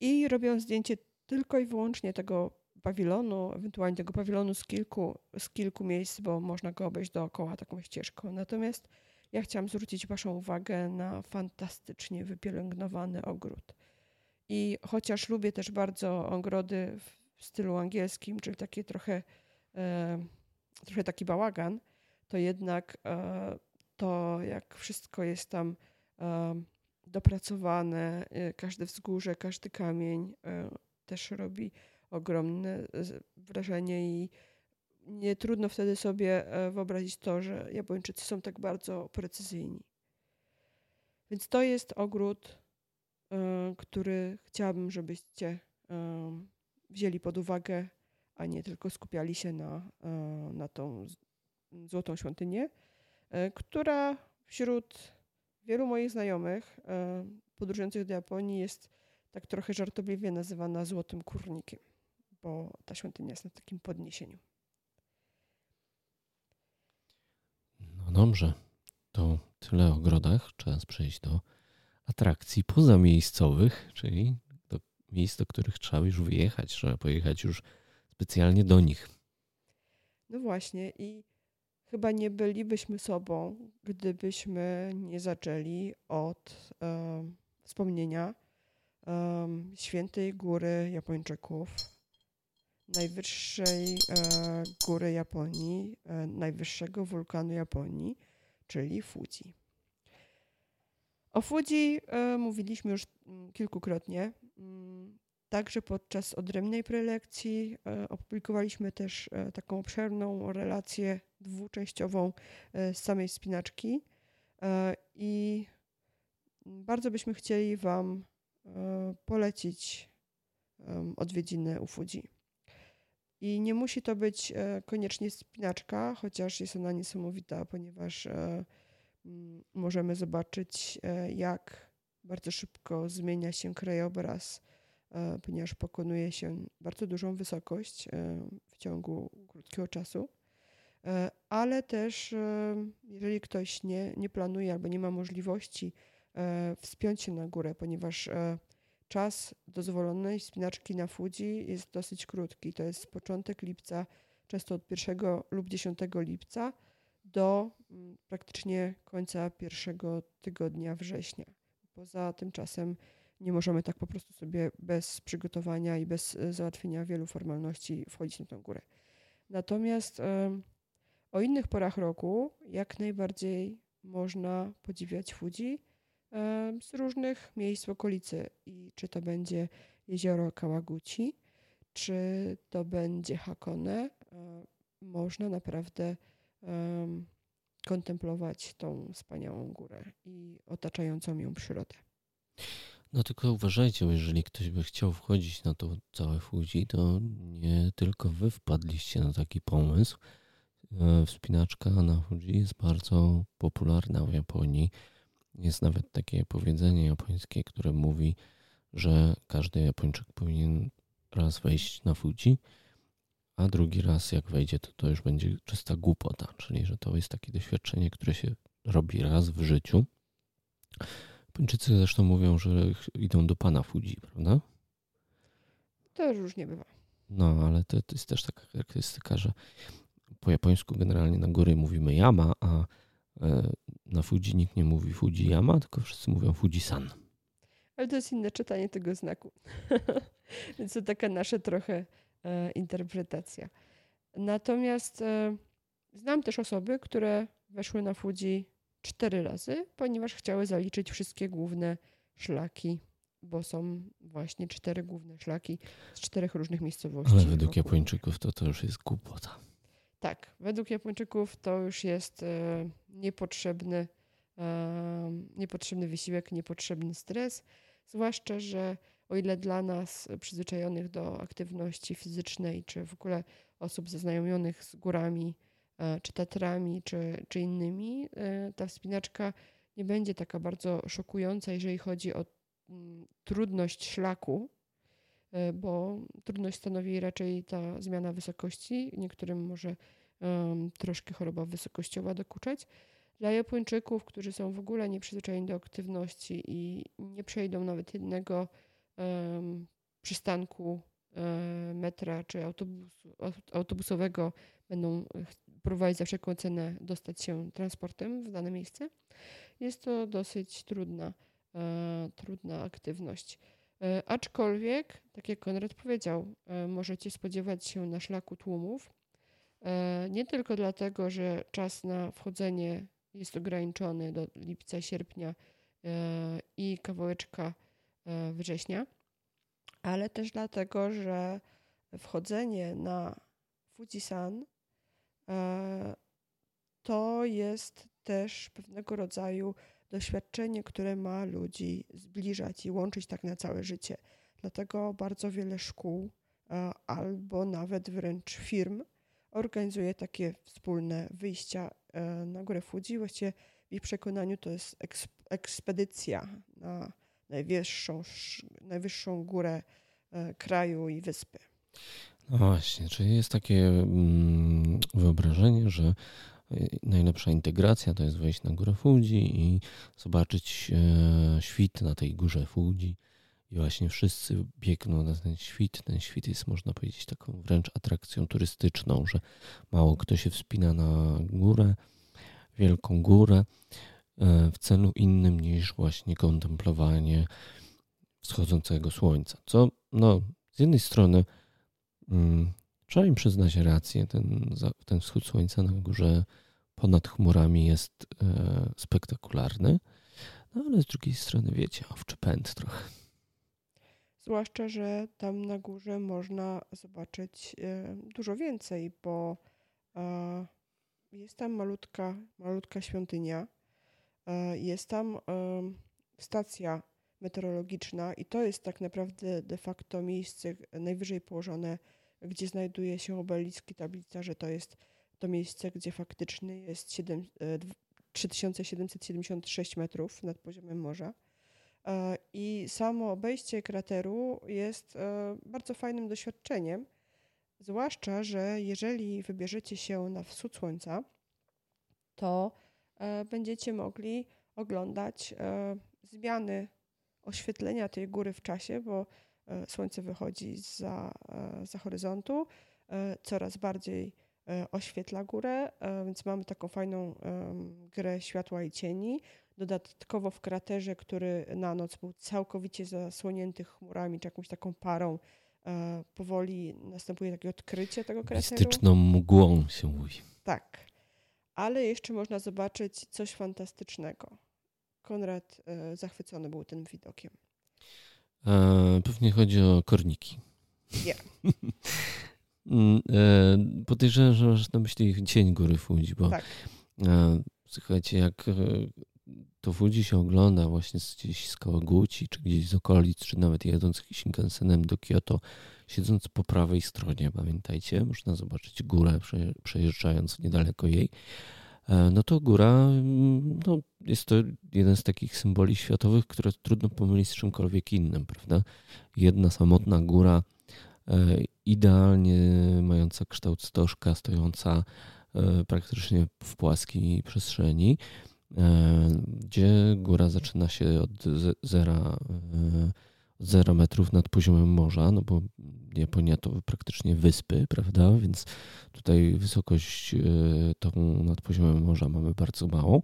I robią zdjęcie tylko i wyłącznie tego pawilonu, ewentualnie tego pawilonu z kilku, z kilku miejsc, bo można go obejść dookoła taką ścieżką. Natomiast ja chciałam zwrócić Waszą uwagę na fantastycznie wypielęgnowany ogród. I chociaż lubię też bardzo ogrody w stylu angielskim, czyli takie trochę, e, trochę taki bałagan, to jednak e, to, jak wszystko jest tam e, dopracowane, e, każde wzgórze, każdy kamień e, też robi ogromne wrażenie i nie trudno wtedy sobie e, wyobrazić to, że Japończycy są tak bardzo precyzyjni. Więc to jest ogród, e, który chciałabym, żebyście e, wzięli pod uwagę, a nie tylko skupiali się na, na tą złotą świątynię, która wśród wielu moich znajomych podróżujących do Japonii jest tak trochę żartobliwie nazywana złotym kurnikiem bo ta świątynia jest na takim podniesieniu. No dobrze, to tyle o ogrodach. Czas przejść do atrakcji pozamiejscowych, czyli do miejsc, do których trzeba już wyjechać, trzeba pojechać już specjalnie do nich. No właśnie i chyba nie bylibyśmy sobą, gdybyśmy nie zaczęli od um, wspomnienia um, świętej góry Japończyków, najwyższej e, góry Japonii, e, najwyższego wulkanu Japonii, czyli Fuji. O Fuji e, mówiliśmy już mm, kilkukrotnie. Mm, Także podczas odrębnej prelekcji opublikowaliśmy też taką obszerną relację dwuczęściową z samej spinaczki i bardzo byśmy chcieli Wam polecić odwiedziny u Fuji. I nie musi to być e, koniecznie spinaczka, chociaż jest ona niesamowita, ponieważ e, możemy zobaczyć, e, jak bardzo szybko zmienia się krajobraz, ponieważ pokonuje się bardzo dużą wysokość w ciągu krótkiego czasu. Ale też, jeżeli ktoś nie, nie planuje albo nie ma możliwości wspiąć się na górę, ponieważ czas dozwolonej spinaczki na Fuji jest dosyć krótki. To jest początek lipca, często od 1 lub 10 lipca do mm, praktycznie końca pierwszego tygodnia września. Poza tym czasem nie możemy tak po prostu sobie bez przygotowania i bez e, załatwienia wielu formalności wchodzić na tę górę. Natomiast o innych porach roku jak najbardziej można podziwiać Fuji z różnych miejsc w okolicy. I czy to będzie jezioro Kawaguchi, czy to będzie Hakone, można naprawdę kontemplować tą wspaniałą górę i otaczającą ją przyrodę. No tylko uważajcie, jeżeli ktoś by chciał wchodzić na to całe Fuji, to nie tylko wy wpadliście na taki pomysł. E, wspinaczka na Fuji jest bardzo popularna w Japonii. Jest nawet takie powiedzenie japońskie, które mówi, że każdy Japończyk powinien raz wejść na Fuji, a drugi raz jak wejdzie, to to już będzie czysta głupota, czyli że to jest takie doświadczenie, które się robi raz w życiu. Japończycy zresztą mówią, że idą do pana Fuji, prawda? To już nie bywa. No, ale to, to jest też taka charakterystyka, że po japońsku generalnie na góry mówimy yama, a na Fuji nikt nie mówi Fujiyama, tylko wszyscy mówią Fujisan. Ale to jest inne czytanie tego znaku. Więc to taka nasza trochę e, interpretacja. Natomiast e, znam też osoby, które weszły na Fuji cztery razy, ponieważ chciały zaliczyć wszystkie główne szlaki, bo są właśnie cztery główne szlaki z czterech różnych miejscowości. Ale według Japończyków to to już jest głupota. Tak, według Japończyków to już jest e, niepotrzebny, e, niepotrzebny wysiłek, niepotrzebny stres. Zwłaszcza, że o ile dla nas przyzwyczajonych do aktywności fizycznej, czy w ogóle osób zaznajomionych z górami, e, czy Tatrami, czy, czy innymi, ta wspinaczka nie będzie taka bardzo szokująca, jeżeli chodzi o mm, trudność szlaku, bo trudność stanowi raczej ta zmiana wysokości. Niektórym może um, troszkę choroba wysokościowa dokuczać. Dla Japończyków, którzy są w ogóle nieprzyzwyczajeni do aktywności i nie przejdą nawet jednego um, przystanku um, metra czy autobusu, autobusowego, będą próbować za wszelką cenę dostać się transportem w dane miejsce. Jest to dosyć trudna, e, trudna aktywność. E, aczkolwiek, tak jak Konrad powiedział, e, możecie spodziewać się na szlaku tłumów, E, nie tylko dlatego, że czas na wchodzenie jest ograniczony do lipca, sierpnia i kawałeczka września, ale też dlatego, że wchodzenie na Fujisan to jest też pewnego rodzaju doświadczenie, które ma ludzi zbliżać i łączyć tak na całe życie. Dlatego bardzo wiele szkół albo nawet wręcz firm organizuje takie wspólne wyjścia e, na górę Fuji. Właściwie w ich przekonaniu to jest ekspedycja na najwyższą, najwyższą górę e, kraju i wyspy. No właśnie, czyli jest takie mm, wyobrażenie, że e, najlepsza integracja to jest wejść na górę Fuji i zobaczyć świt na tej górze Fuji i właśnie wszyscy biegną na ten świt. Ten świt jest, można powiedzieć, taką wręcz atrakcją turystyczną, że mało kto się wspina na górę, wielką górę, e, w celu innym niż właśnie kontemplowanie wschodzącego słońca. Co, no, z jednej strony hmm, trzeba im przyznać rację, ten, ten wschód słońca na górze ponad chmurami jest e, spektakularny, no ale z drugiej strony, wiecie, owczy pęd trochę. Zwłaszcza, że tam na górze można zobaczyć e, dużo więcej, bo e, jest tam malutka, malutka świątynia, jest tam stacja meteorologiczna i to jest tak naprawdę de facto miejsce najwyżej położone, gdzie znajduje się obelisk i tablica, że to jest to miejsce, gdzie faktycznie jest 7, 3776 metrów nad poziomem morza. E, I samo obejście krateru jest e, bardzo fajnym doświadczeniem, zwłaszcza, że jeżeli wybierzecie się na wschód słońca, to e, będziecie mogli oglądać zmiany oświetlenia tej góry w czasie, bo słońce wychodzi za, za horyzontu, coraz bardziej oświetla górę, więc mamy taką fajną grę światła i cieni. Dodatkowo w kraterze, który na noc był całkowicie zasłonięty chmurami czy jakąś taką parą, e, powoli następuje takie odkrycie tego krateru. Mistyczną mgłą się mówi. Tak. Ale jeszcze można zobaczyć coś fantastycznego. Konrad e, zachwycony był tym widokiem. E, pewnie chodzi o korniki. Nie. Mm, podejrzewam, że masz na myśli cień góry Fuji, bo tak. e, słuchajcie, jak e, to Fuji się ogląda właśnie gdzieś z Kawaguchi, czy gdzieś z okolic, czy nawet jedząc Shinkansenem do Kyoto, siedząc po prawej stronie, pamiętajcie, można zobaczyć górę przejeżdżając niedaleko jej. E, no to góra mm, no, jest to jeden z takich symboli światowych, które trudno pomylić z czymkolwiek innym, prawda? Jedna samotna góra, e, idealnie mająca kształt stożka, stojąca e, praktycznie w płaskiej przestrzeni gdzie góra zaczyna się od zera, e, od zera metrów nad poziomem morza, no bo Japonia to praktycznie wyspy, prawda? Więc tutaj wysokość e, tą nad poziomem morza mamy bardzo małą,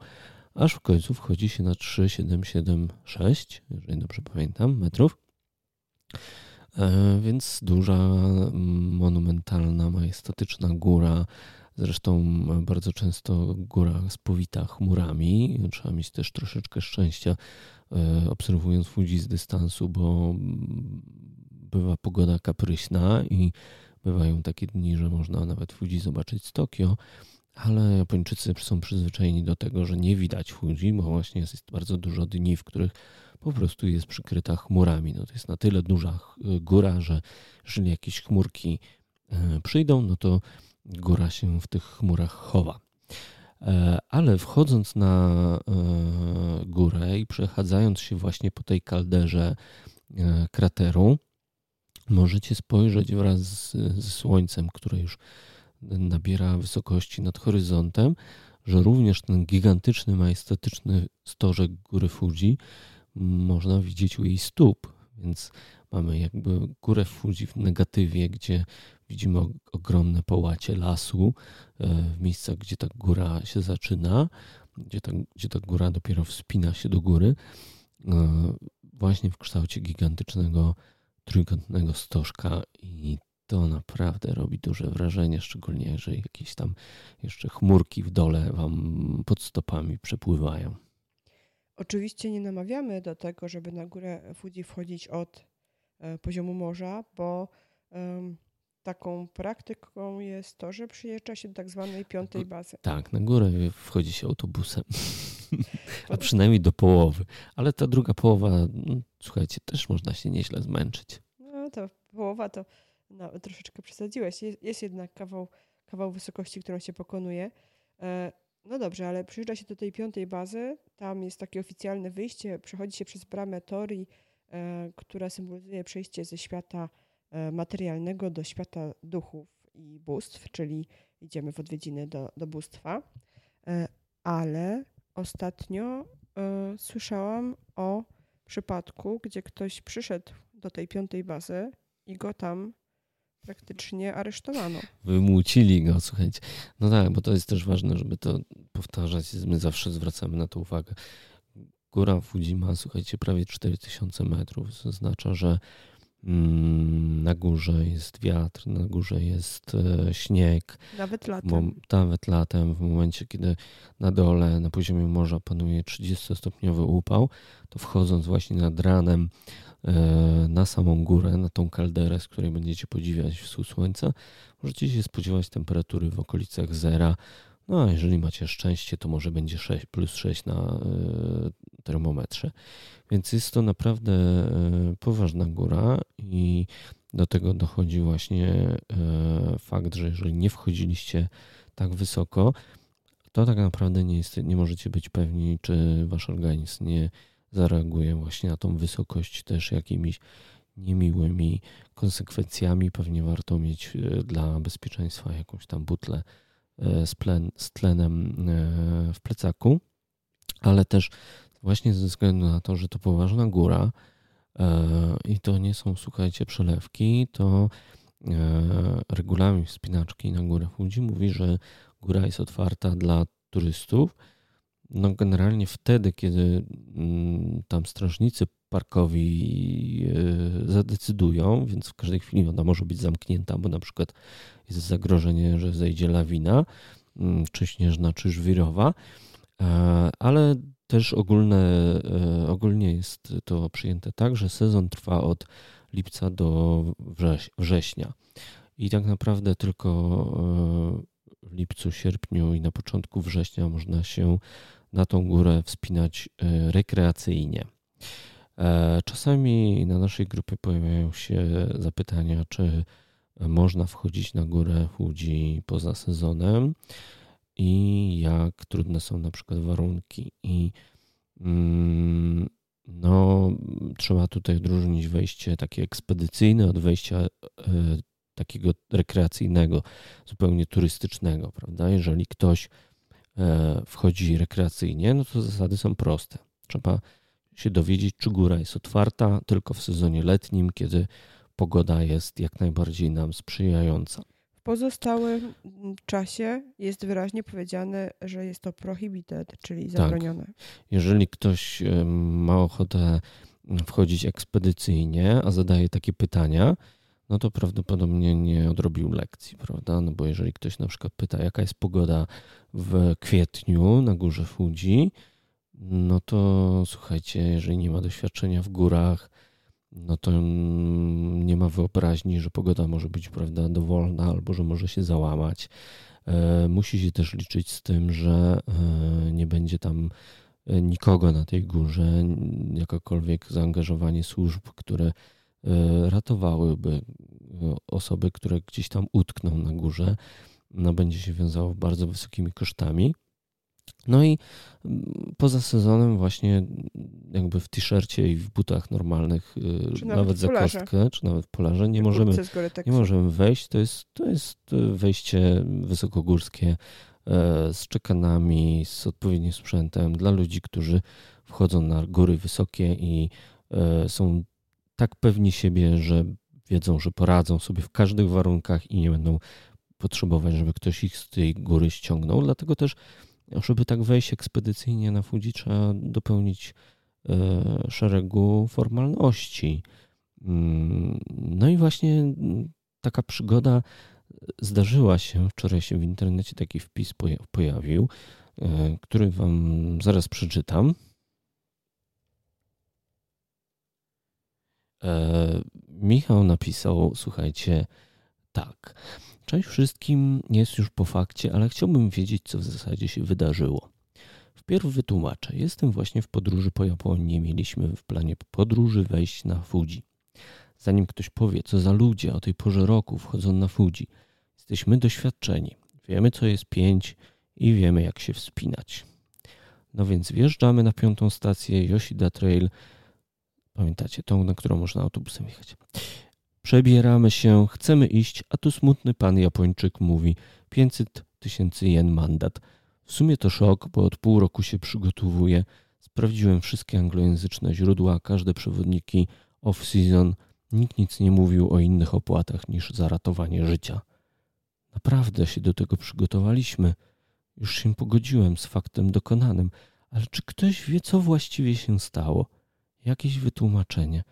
aż w końcu wchodzi się na 3,776, jeżeli dobrze pamiętam, metrów. Więc duża, monumentalna, majestatyczna góra Zresztą bardzo często góra spowita chmurami. Trzeba mieć też troszeczkę szczęścia, e, obserwując Fuji z dystansu, bo bywa pogoda kapryśna i bywają takie dni, że można nawet Fuji zobaczyć z Tokio, ale Japończycy są przyzwyczajeni do tego, że nie widać Fuji, bo właśnie jest bardzo dużo dni, w których po prostu jest przykryta chmurami. No to jest na tyle duża góra, że jeżeli jakieś chmurki e, przyjdą, no to góra się w tych chmurach chowa. E, ale wchodząc na e, górę i przechadzając się właśnie po tej kalderze e, krateru, możecie spojrzeć wraz z, Słońcem, które już nabiera wysokości nad horyzontem, że również ten gigantyczny, majestatyczny stożek góry Fuji można widzieć u jej stóp. Więc mamy jakby górę Fuji w negatywie, gdzie Widzimy ogromne połacie lasu e, w miejscach, gdzie ta góra się zaczyna, gdzie ta, gdzie ta góra dopiero wspina się do góry, e, właśnie w kształcie gigantycznego trójkątnego stożka i to naprawdę robi duże wrażenie, szczególnie jeżeli jakieś tam jeszcze chmurki w dole wam pod stopami przepływają. Oczywiście nie namawiamy do tego, żeby na górę Fuji wchodzić od poziomu morza, bo taką praktyką jest to, że przyjeżdża się do tak zwanej piątej bazy. Tak, na górę wchodzi się autobusem. A przynajmniej do połowy. Ale ta druga połowa, no, słuchajcie, też można się nieźle zmęczyć. No to połowa to no, troszeczkę przesadziłeś. Jest, jest jednak kawał, kawał wysokości, którą się pokonuje. E, no dobrze, ale przyjeżdża się do tej piątej bazy. Tam jest takie oficjalne wyjście. Przechodzi się przez bramę Tori, e, która symbolizuje przejście ze świata E, materialnego do świata duchów i bóstw, czyli idziemy w odwiedziny do, do bóstwa. E, ale ostatnio e, słyszałam o przypadku, gdzie ktoś przyszedł do tej piątej bazy i go tam praktycznie aresztowano. Wymucili go, słuchajcie. No tak, bo to jest też ważne, żeby to powtarzać. My zawsze zwracamy na to uwagę. Góra Fuji ma, słuchajcie, prawie 4000 metrów. Oznacza, że Mm, na górze jest wiatr, na górze jest e, śnieg. Nawet latem. Nawet latem, w momencie, kiedy na dole, na poziomie morza panuje 30-stopniowy upał, to wchodząc właśnie nad ranem na samą górę, na tą kalderę, z której będziecie podziwiać wschód słońca, możecie się spodziewać temperatury w okolicach zera. No a jeżeli macie szczęście, to może będzie 6, plus 6 na termometrze. Więc jest to naprawdę poważna góra i do tego dochodzi właśnie fakt, że jeżeli nie wchodziliście tak wysoko, to tak naprawdę nie, jest, nie możecie być pewni, czy wasz organizm nie zareaguje właśnie na tą wysokość też jakimiś niemiłymi konsekwencjami. Pewnie warto mieć e, dla bezpieczeństwa jakąś tam butlę e, z, z tlenem e, w plecaku, ale też właśnie ze względu na to, że to poważna góra i to nie są, słuchajcie, przelewki, to regulamin wspinaczki na górę Fuji mówi, że góra jest otwarta dla turystów. No generalnie wtedy, kiedy mm, tam strażnicy parkowi e, zadecydują, więc w każdej chwili ona może być zamknięta, bo na przykład jest zagrożenie, że zejdzie lawina, mm, czy śnieżna, czy żwirowa, e, ale też ogólne, e, ogólnie jest to przyjęte tak, że sezon trwa od lipca do września. I tak naprawdę tylko w lipcu, sierpniu i na początku września można się na tą górę wspinać e, rekreacyjnie. E, czasami na naszej grupie pojawiają się zapytania, czy można wchodzić na górę Fuji poza sezonem i jak trudne są na przykład warunki. I mm, no, trzeba tutaj odróżnić wejście takie ekspedycyjne od wejścia e, takiego rekreacyjnego, zupełnie turystycznego, prawda? Jeżeli ktoś e, wchodzi rekreacyjnie, no to zasady są proste. Trzeba się dowiedzieć, czy góra jest otwarta tylko w sezonie letnim, kiedy pogoda jest jak najbardziej nam sprzyjająca. Pozostałym czasie jest wyraźnie powiedziane, że jest to prohibited, czyli tak. zabronione. Tak. Jeżeli ktoś ma ochotę wchodzić ekspedycyjnie, a zadaje takie pytania, no to prawdopodobnie nie odrobił lekcji, prawda? No bo jeżeli ktoś na przykład pyta, jaka jest pogoda w kwietniu na górze Fuji, no to słuchajcie, jeżeli nie ma doświadczenia w górach, no to nie ma wyobraźni, że pogoda może być, prawda, dowolna albo że może się załamać. E, musi się też liczyć z tym, że e, nie będzie tam e, nikogo na tej górze, jakakolwiek zaangażowanie służb, które ratowałyby osoby, które gdzieś tam utkną na górze. No, będzie się wiązało bardzo wysokimi kosztami. No i mm, poza sezonem właśnie jakby w t-shircie i w butach normalnych, e, czy nawet, nawet za kostkę, czy nawet w polarze nie możemy, nie możemy wejść. To jest, to jest wejście wysokogórskie z czekanami, z odpowiednim sprzętem dla ludzi, którzy wchodzą na góry wysokie i są tak pewni siebie, że wiedzą, że poradzą sobie w każdych warunkach i nie będą potrzebować, żeby ktoś ich z tej góry ściągnął. Dlatego też, żeby tak wejść ekspedycyjnie na Fuji, trzeba dopełnić e, szeregu formalności. Mm, no i właśnie taka przygoda zdarzyła się. Wczoraj się w internecie taki wpis pojawił, e, który Wam zaraz przeczytam. E, Michał napisał, słuchajcie, tak. Cześć wszystkim, jest już po fakcie, ale chciałbym wiedzieć, co w zasadzie się wydarzyło. Wpierw wytłumaczę. Jestem właśnie w podróży po Japonii. Mieliśmy w planie podróży wejść na Fuji. Zanim ktoś powie, co za ludzie o tej porze roku wchodzą na Fuji, jesteśmy doświadczeni. Wiemy, co jest pięć i wiemy, jak się wspinać. No więc wjeżdżamy na piątą stację Yoshida Trail Pamiętacie, tą, na którą można autobusem jechać. Przebieramy się, chcemy iść, a tu smutny pan Japończyk mówi 500 tysięcy jen mandat. W sumie to szok, bo od pół roku się przygotowuję. Sprawdziłem wszystkie anglojęzyczne źródła, każde przewodniki off-season. Nikt nic nie mówił o innych opłatach niż za ratowanie życia. Naprawdę się do tego przygotowaliśmy. Już się pogodziłem z faktem dokonanym, ale czy ktoś wie, co właściwie się stało? jakieś wytłumaczenie.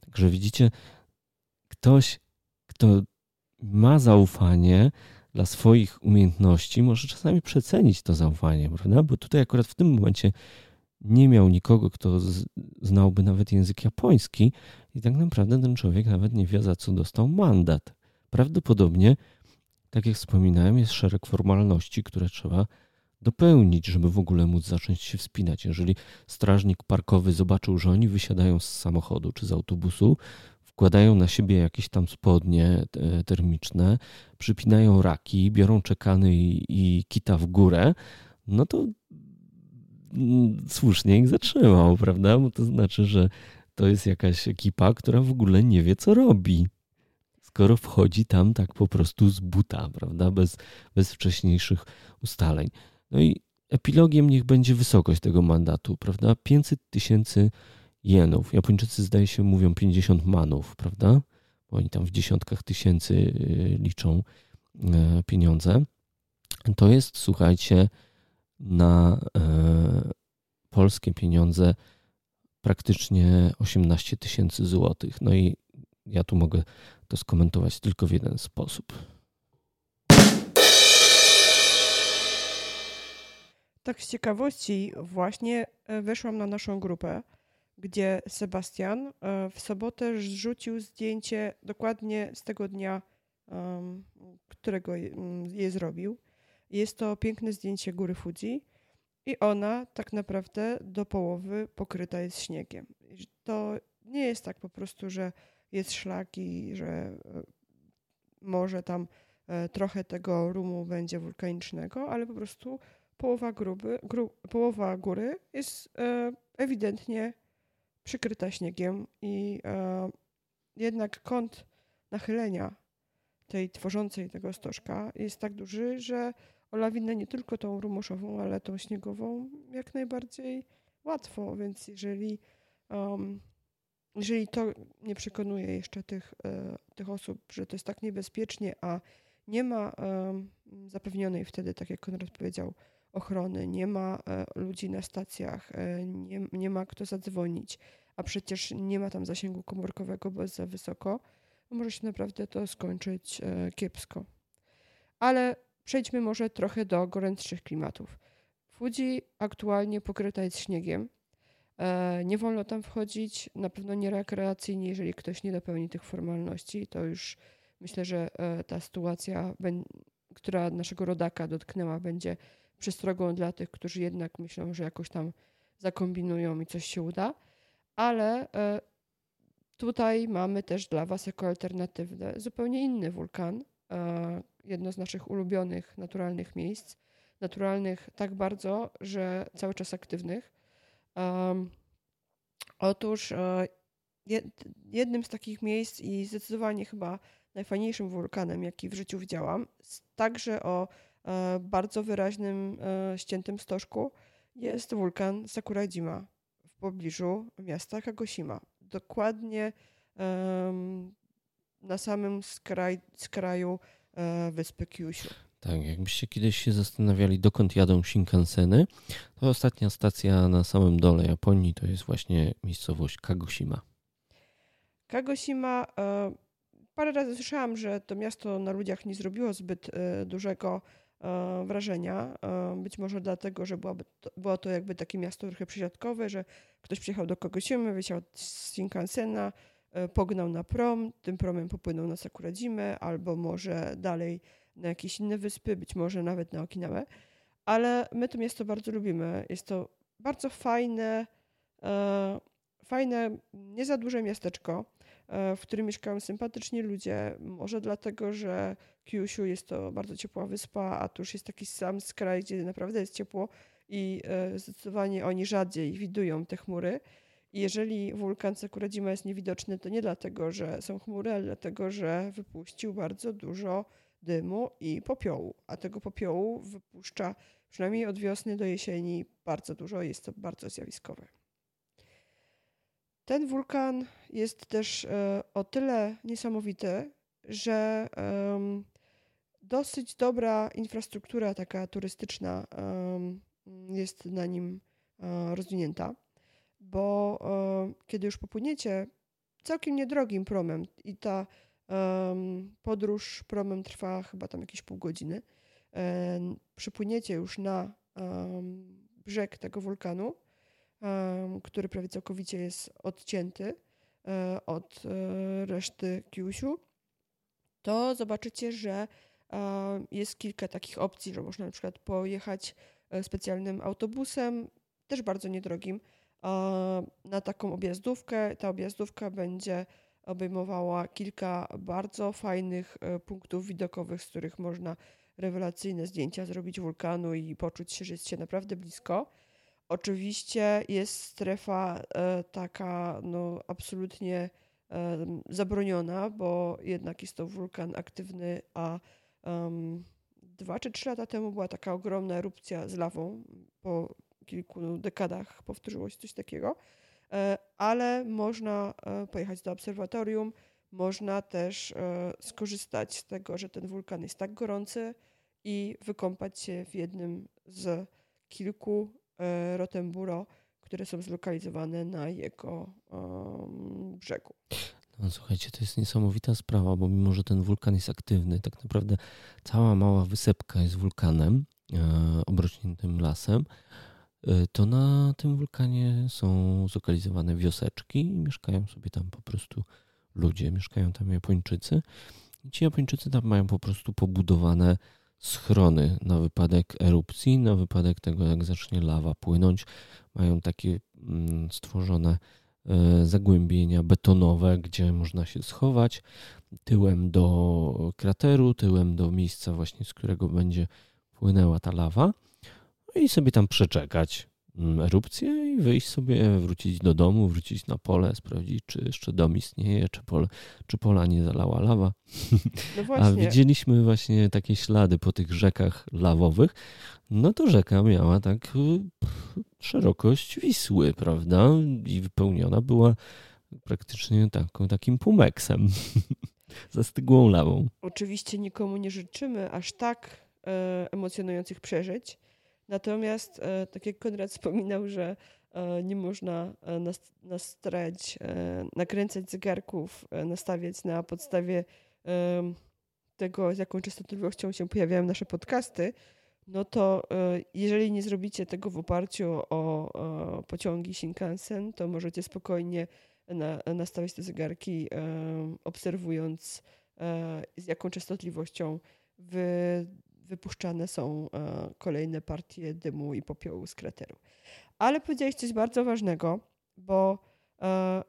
Także widzicie, ktoś, kto ma zaufanie dla swoich umiejętności, może czasami przecenić to zaufanie, prawda? Bo tutaj akurat w tym momencie nie miał nikogo, kto znałby nawet język japoński, i tak naprawdę ten człowiek nawet nie wie, za co dostał mandat. Prawdopodobnie, tak jak wspominałem, jest szereg formalności, które trzeba dopełnić, żeby w ogóle móc zacząć się wspinać. Jeżeli strażnik parkowy zobaczył, że oni wysiadają z samochodu czy z autobusu, wkładają na siebie jakieś tam spodnie termiczne, przypinają raki, biorą czekany i, i kita w górę, no to mm, słusznie ich zatrzymał, prawda? Bo to znaczy, że to jest jakaś ekipa, która w ogóle nie wie, co robi. Skoro wchodzi tam tak po prostu z buta, prawda? Bez, bez wcześniejszych ustaleń. No i epilogiem niech będzie wysokość tego mandatu, prawda? 500 tysięcy jenów. Japończycy zdaje się mówią 50 manów, prawda? Bo oni tam w dziesiątkach tysięcy y, liczą e, pieniądze. To jest, słuchajcie, na e, polskie pieniądze praktycznie 18 tysięcy złotych. No i ja tu mogę to skomentować tylko w jeden sposób. Tak z ciekawości właśnie e, weszłam na naszą grupę, gdzie Sebastian e, w sobotę rzucił zdjęcie dokładnie z tego dnia, którego je zrobił. Jest to piękne zdjęcie góry Fuji i ona tak naprawdę do połowy pokryta jest śniegiem. To nie jest tak po prostu, że jest szlak i że e, może tam trochę tego rumu będzie wulkanicznego, ale po prostu połowa, gruby, gru, połowa góry jest e, ewidentnie przykryta śniegiem i e, jednak kąt nachylenia tej tworzącej tego stożka jest tak duży, że o lawinę nie tylko tą rumuszową, ale tą śniegową jak najbardziej łatwo, więc jeżeli, um, jeżeli to nie przekonuje jeszcze tych, e, tych osób, że to jest tak niebezpiecznie, a nie ma um, zapewnionej wtedy, tak jak Konrad powiedział, ochrony, nie ma e, ludzi na stacjach, e, nie, nie ma kto zadzwonić, a przecież nie ma tam zasięgu komórkowego, bo jest za wysoko, może się naprawdę to skończyć e, kiepsko. Ale przejdźmy może trochę do gorętszych klimatów. Fuji aktualnie pokryta jest śniegiem. Nie wolno tam wchodzić, na pewno nie rekreacyjnie, jeżeli ktoś nie dopełni tych formalności. To już myślę, że ta sytuacja, która naszego rodaka dotknęła, będzie przestrogą dla tych, którzy jednak myślą, że jakoś tam zakombinują i coś się uda. Ale e, tutaj mamy też dla Was jako alternatywne zupełnie inny wulkan. E, jedno z naszych ulubionych naturalnych miejsc. Naturalnych tak bardzo, że cały czas aktywnych. Otóż e, jednym z takich miejsc i zdecydowanie chyba najfajniejszym wulkanem, jaki w życiu widziałam, także o bardzo wyraźnym e, ściętym stożku jest wulkan Sakurajima w pobliżu miasta Kagoshima. Dokładnie na samym skraj, skraju e, wyspy Kyushu. Tak, jakbyście kiedyś się zastanawiali, dokąd jadą Shinkanseny, to ostatnia stacja na samym dole Japonii to jest właśnie miejscowość Kagoshima. Kagoshima, parę razy słyszałam, że to miasto na ludziach nie zrobiło zbyt dużego E, wrażenia. E, być może dlatego, że byłaby to, było to jakby takie miasto trochę przysiadkowe, że ktoś przyjechał do Kogosimy, wysiadł z Shinkansena, e, pognał na prom, tym promem popłynął na Sakuradzimę albo może dalej na jakieś inne wyspy, być może nawet na Okinawę. Ale my to miasto bardzo lubimy. Jest to bardzo fajne, fajne, nie za duże miasteczko, w którym mieszkają sympatyczni ludzie. Może dlatego, że Kyushu jest to bardzo ciepła wyspa, a tu już jest taki sam skraj, gdzie naprawdę jest ciepło i e, zdecydowanie oni rzadziej widują te chmury. I jeżeli wulkan Sakuradzima jest niewidoczny, to nie dlatego, że są chmury, ale dlatego, że wypuścił bardzo dużo dymu i popiołu. A tego popiołu wypuszcza przynajmniej od wiosny do jesieni bardzo dużo, jest to bardzo zjawiskowe. Ten wulkan jest też e, o tyle niesamowity, że dosyć dobra infrastruktura taka turystyczna jest na nim e, rozwinięta, bo e, kiedy już popłyniecie całkiem niedrogim promem i ta podróż promem trwa chyba tam jakieś pół godziny, przypłyniecie już na brzeg tego wulkanu, który prawie całkowicie jest odcięty od reszty Kyushu, to zobaczycie, że jest kilka takich opcji, że można na przykład pojechać specjalnym autobusem, też bardzo niedrogim, na taką objazdówkę. Ta objazdówka będzie obejmowała kilka bardzo fajnych e, punktów widokowych, z których można rewelacyjne zdjęcia zrobić wulkanu i poczuć się, że jest się naprawdę blisko. Oczywiście jest strefa e, taka no, absolutnie e, zabroniona, bo jednak jest to wulkan aktywny, a um, dwa czy trzy lata temu była taka ogromna erupcja z lawą. Po kilku dekadach powtórzyło się coś takiego, e, ale można e, pojechać do obserwatorium, można też e, skorzystać z tego, że ten wulkan jest tak gorący i wykąpać się w jednym z kilku Rotemburo, które są zlokalizowane na jego brzegu. No, słuchajcie, to jest niesamowita sprawa, bo mimo, że ten wulkan jest aktywny, tak naprawdę cała mała wysepka jest wulkanem e, obrośniętym lasem, Y, to na tym wulkanie są zlokalizowane wioseczki i mieszkają sobie tam po prostu ludzie, mieszkają tam Japończycy. I ci Japończycy tam mają po prostu pobudowane schrony na wypadek erupcji, na wypadek tego, jak zacznie lawa płynąć. Mają takie mm, stworzone e, zagłębienia betonowe, gdzie można się schować tyłem do krateru, tyłem do miejsca właśnie, z którego będzie płynęła ta lawa i sobie tam przeczekać erupcję i wyjść sobie, wrócić do domu, wrócić na pole, sprawdzić, czy jeszcze dom istnieje, czy, pole, czy pola nie zalała lawa. No A widzieliśmy właśnie takie ślady po tych rzekach lawowych. No to rzeka miała tak szerokość Wisły, prawda? I wypełniona była praktycznie taką, takim pumeksem, zastygłą lawą. Oczywiście nikomu nie życzymy aż tak e, emocjonujących przeżyć, Natomiast, e, tak jak Konrad wspominał, że e, nie można e, nastrać, nakręcać zegarków, nastawiać na podstawie tego, z jaką częstotliwością się pojawiają nasze podcasty, no to jeżeli nie zrobicie tego w oparciu o pociągi Shinkansen, to możecie spokojnie nastawić te zegarki, obserwując z jaką częstotliwością wy wypuszczane są e, kolejne partie dymu i popiołu z krateru. Ale powiedziałeś coś bardzo ważnego, bo e,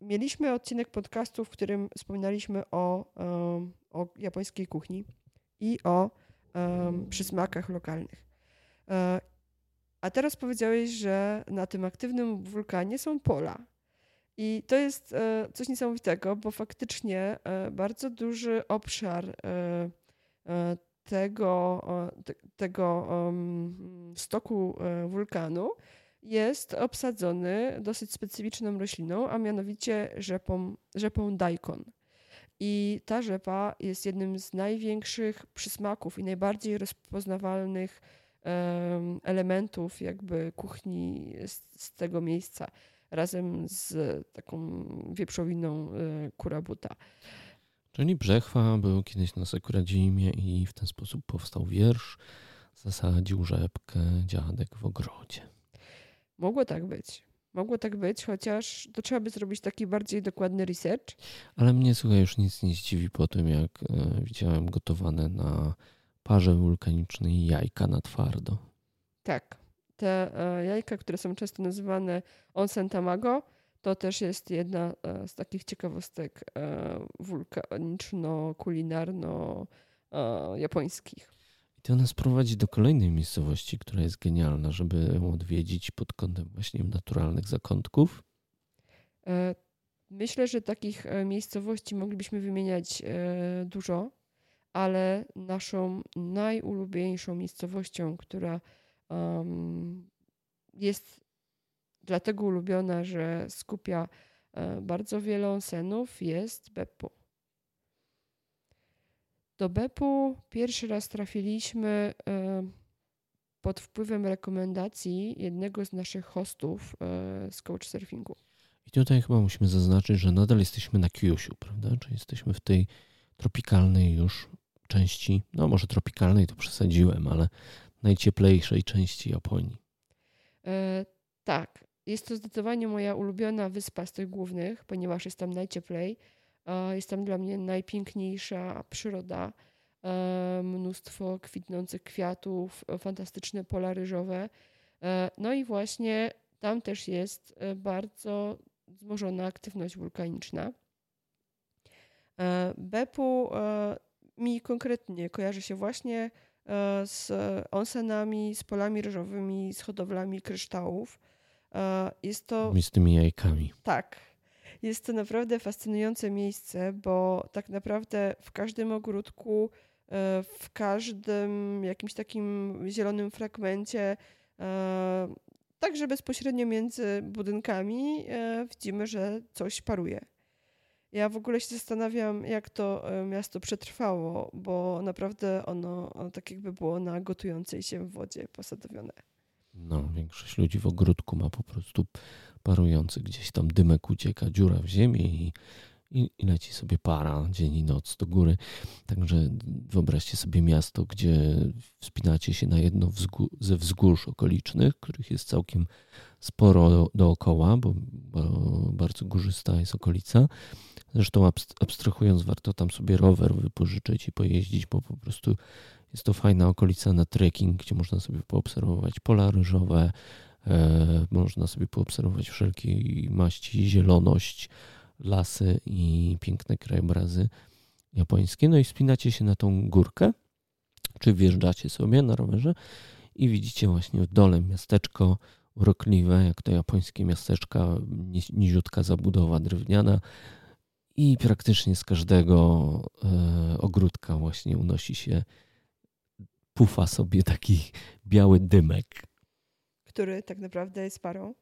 mieliśmy odcinek podcastu, w którym wspominaliśmy o, e, o japońskiej kuchni i o przysmakach lokalnych. A teraz powiedziałeś, że na tym aktywnym wulkanie są pola. I to jest coś niesamowitego, bo faktycznie bardzo duży obszar tego, tego stoku e, wulkanu jest obsadzony dosyć specyficzną rośliną, a mianowicie rzepą, rzepą daikon. I ta rzepa jest jednym z największych przysmaków i najbardziej rozpoznawalnych elementów jakby kuchni z, z tego miejsca razem z taką wieprzowiną e, kurabuta. Czyli Brzechwa był kiedyś na Sekuradzimie i w ten sposób powstał wiersz Zasadził rzepkę dziadek w ogrodzie. Mogło tak być. Mogło tak być, chociaż to trzeba by zrobić taki bardziej dokładny research. Ale mnie, słuchaj, już nic nie zdziwi po tym, jak e, widziałem gotowane na parze wulkanicznej jajka na twardo. Tak. Te e, jajka, które są często nazywane onsen tamago, to też jest jedna e, z takich ciekawostek e, wulkaniczno-kulinarno-japońskich. I to nas prowadzi do kolejnej miejscowości, która jest genialna, żeby ją odwiedzić pod kątem właśnie naturalnych zakątków. E, myślę, że takich miejscowości moglibyśmy wymieniać dużo, ale naszą najulubieńszą miejscowością, która jest dlatego ulubiona, że skupia e, bardzo wiele onsenów, jest Beppu. Do Beppu pierwszy raz trafiliśmy e, pod wpływem rekomendacji jednego z naszych hostów e, z couchsurfingu. I tutaj chyba musimy zaznaczyć, że nadal jesteśmy na Kyushu, prawda? Czyli jesteśmy w tej tropikalnej już części, no może tropikalnej to przesadziłem, ale najcieplejszej części Japonii. E, tak. Jest to zdecydowanie moja ulubiona wyspa z tych głównych, ponieważ jest tam najcieplej. Jest tam dla mnie najpiękniejsza przyroda. Mnóstwo kwitnących kwiatów, fantastyczne pola ryżowe. No i właśnie tam też jest bardzo wzmożona aktywność wulkaniczna. Bepu mi konkretnie kojarzy się właśnie e, z onsenami, z polami ryżowymi, z hodowlami kryształów. E, jest to... Z tymi jajkami. Tak. Jest to naprawdę fascynujące miejsce, bo tak naprawdę w każdym ogródku, e, w każdym jakimś takim zielonym fragmencie, także bezpośrednio między budynkami, widzimy, że coś paruje. Ja w ogóle się zastanawiam, jak to e, miasto przetrwało, bo naprawdę ono, ono tak jakby było na gotującej się wodzie posadowione. No, większość ludzi w ogródku ma po prostu parujący gdzieś tam dymek ucieka, dziura w ziemię i, i, i leci sobie para dzień i noc do góry. Także wyobraźcie sobie miasto, gdzie wspinacie się na jedno wzgó ze wzgórz okolicznych, których jest całkiem sporo dookoła, bo, bo bardzo górzysta jest okolica Zresztą abstrahując, warto tam sobie rower wypożyczyć i pojeździć, bo po prostu jest to fajna okolica na trekking, gdzie można sobie poobserwować pola ryżowe, e, można sobie poobserwować wszelkiej maści zieloność, lasy i piękne krajobrazy japońskie. No i wspinacie się na tą górkę, czy wjeżdżacie sobie na rowerze i widzicie właśnie w dole miasteczko urokliwe, jak to japońskie miasteczka, niziutka zabudowa drewniana, i praktycznie z każdego e, ogródka właśnie unosi się, pufa sobie taki biały dymek. Który tak naprawdę jest parą.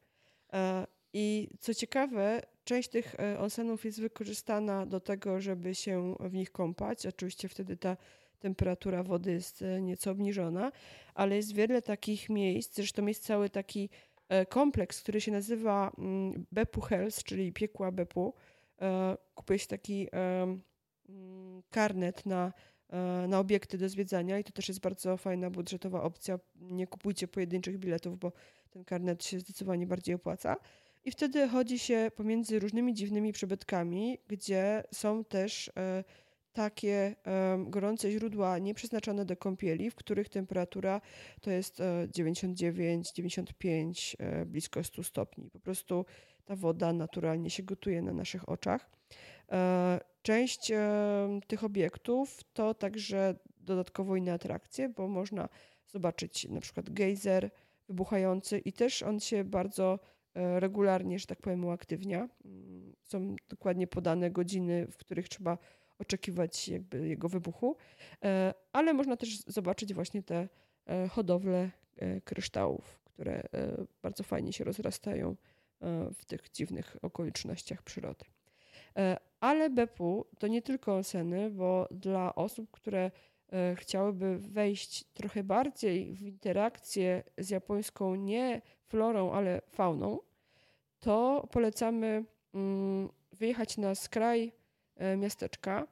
E, I co ciekawe, część tych e, onsenów jest wykorzystana do tego, żeby się w nich kąpać. Oczywiście wtedy ta temperatura wody jest nieco obniżona, ale jest wiele takich miejsc, zresztą jest cały taki kompleks, który się nazywa mm, Bepu Hells, czyli piekła Bepu, E, kupuje się taki mm, karnet na, e, na obiekty do zwiedzania i to też jest bardzo fajna budżetowa opcja. Nie kupujcie pojedynczych biletów, bo ten karnet się zdecydowanie bardziej opłaca. I wtedy chodzi się pomiędzy różnymi dziwnymi przybytkami, gdzie są też e, takie gorące źródła nieprzeznaczone do kąpieli, w których temperatura to jest 99, 95, blisko 100 stopni. Po prostu ta woda naturalnie się gotuje na naszych oczach. E, część e, tych obiektów to także dodatkowo inne atrakcje, bo można zobaczyć na przykład gejzer wybuchający i też on się bardzo e, regularnie, że tak powiem, uaktywnia. Mm, są dokładnie podane godziny, w których trzeba oczekiwać jakby jego wybuchu, ale można też zobaczyć właśnie te hodowle kryształów, które bardzo fajnie się rozrastają E, w tych dziwnych okolicznościach przyrody. E, ale Bepu to nie tylko oseny, bo dla osób, które e, chciałyby wejść trochę bardziej w interakcję z japońską nie florą, ale fauną, to polecamy mm, wyjechać na skraj miasteczka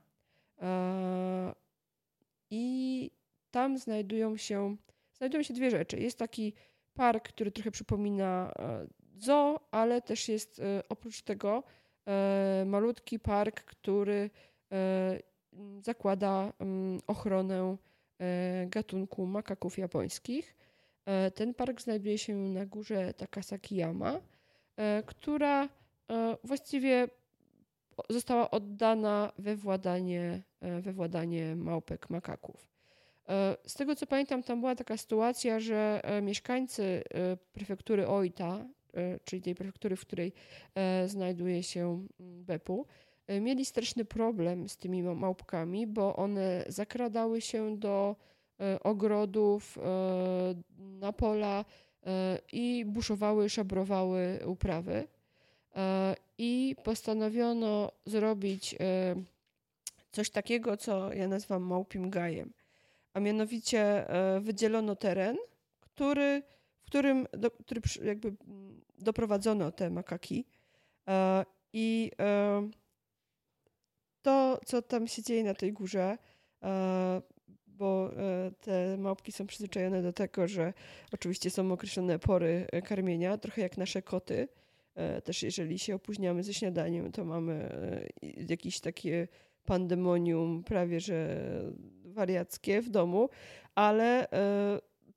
i tam znajdują się, znajdują się dwie rzeczy. Jest taki park, który trochę przypomina zoo, ale też jest e, oprócz tego e, malutki park, który e, zakłada ochronę gatunku makaków japońskich. Ten park znajduje się na górze Takasakiyama, która właściwie została oddana we władanie, we władanie małpek makaków. Z tego co pamiętam, tam była taka sytuacja, że mieszkańcy prefektury Oita, E, czyli tej prefektury, w której e, znajduje się mm, Bepu, e, mieli straszny problem z tymi małpkami, bo one zakradały się do ogrodów, na pola i buszowały, szabrowały uprawy. I postanowiono zrobić coś takiego, co ja nazywam małpim gajem. A mianowicie wydzielono teren, który którym, do, który jakby doprowadzono te makaki. E, I e, to, co tam się dzieje na tej górze, e, bo te małpki są przyzwyczajone do tego, że oczywiście są określone pory karmienia, trochę jak nasze koty. Też jeżeli się opóźniamy ze śniadaniem, to mamy jakieś takie pandemonium prawie że wariackie w domu, ale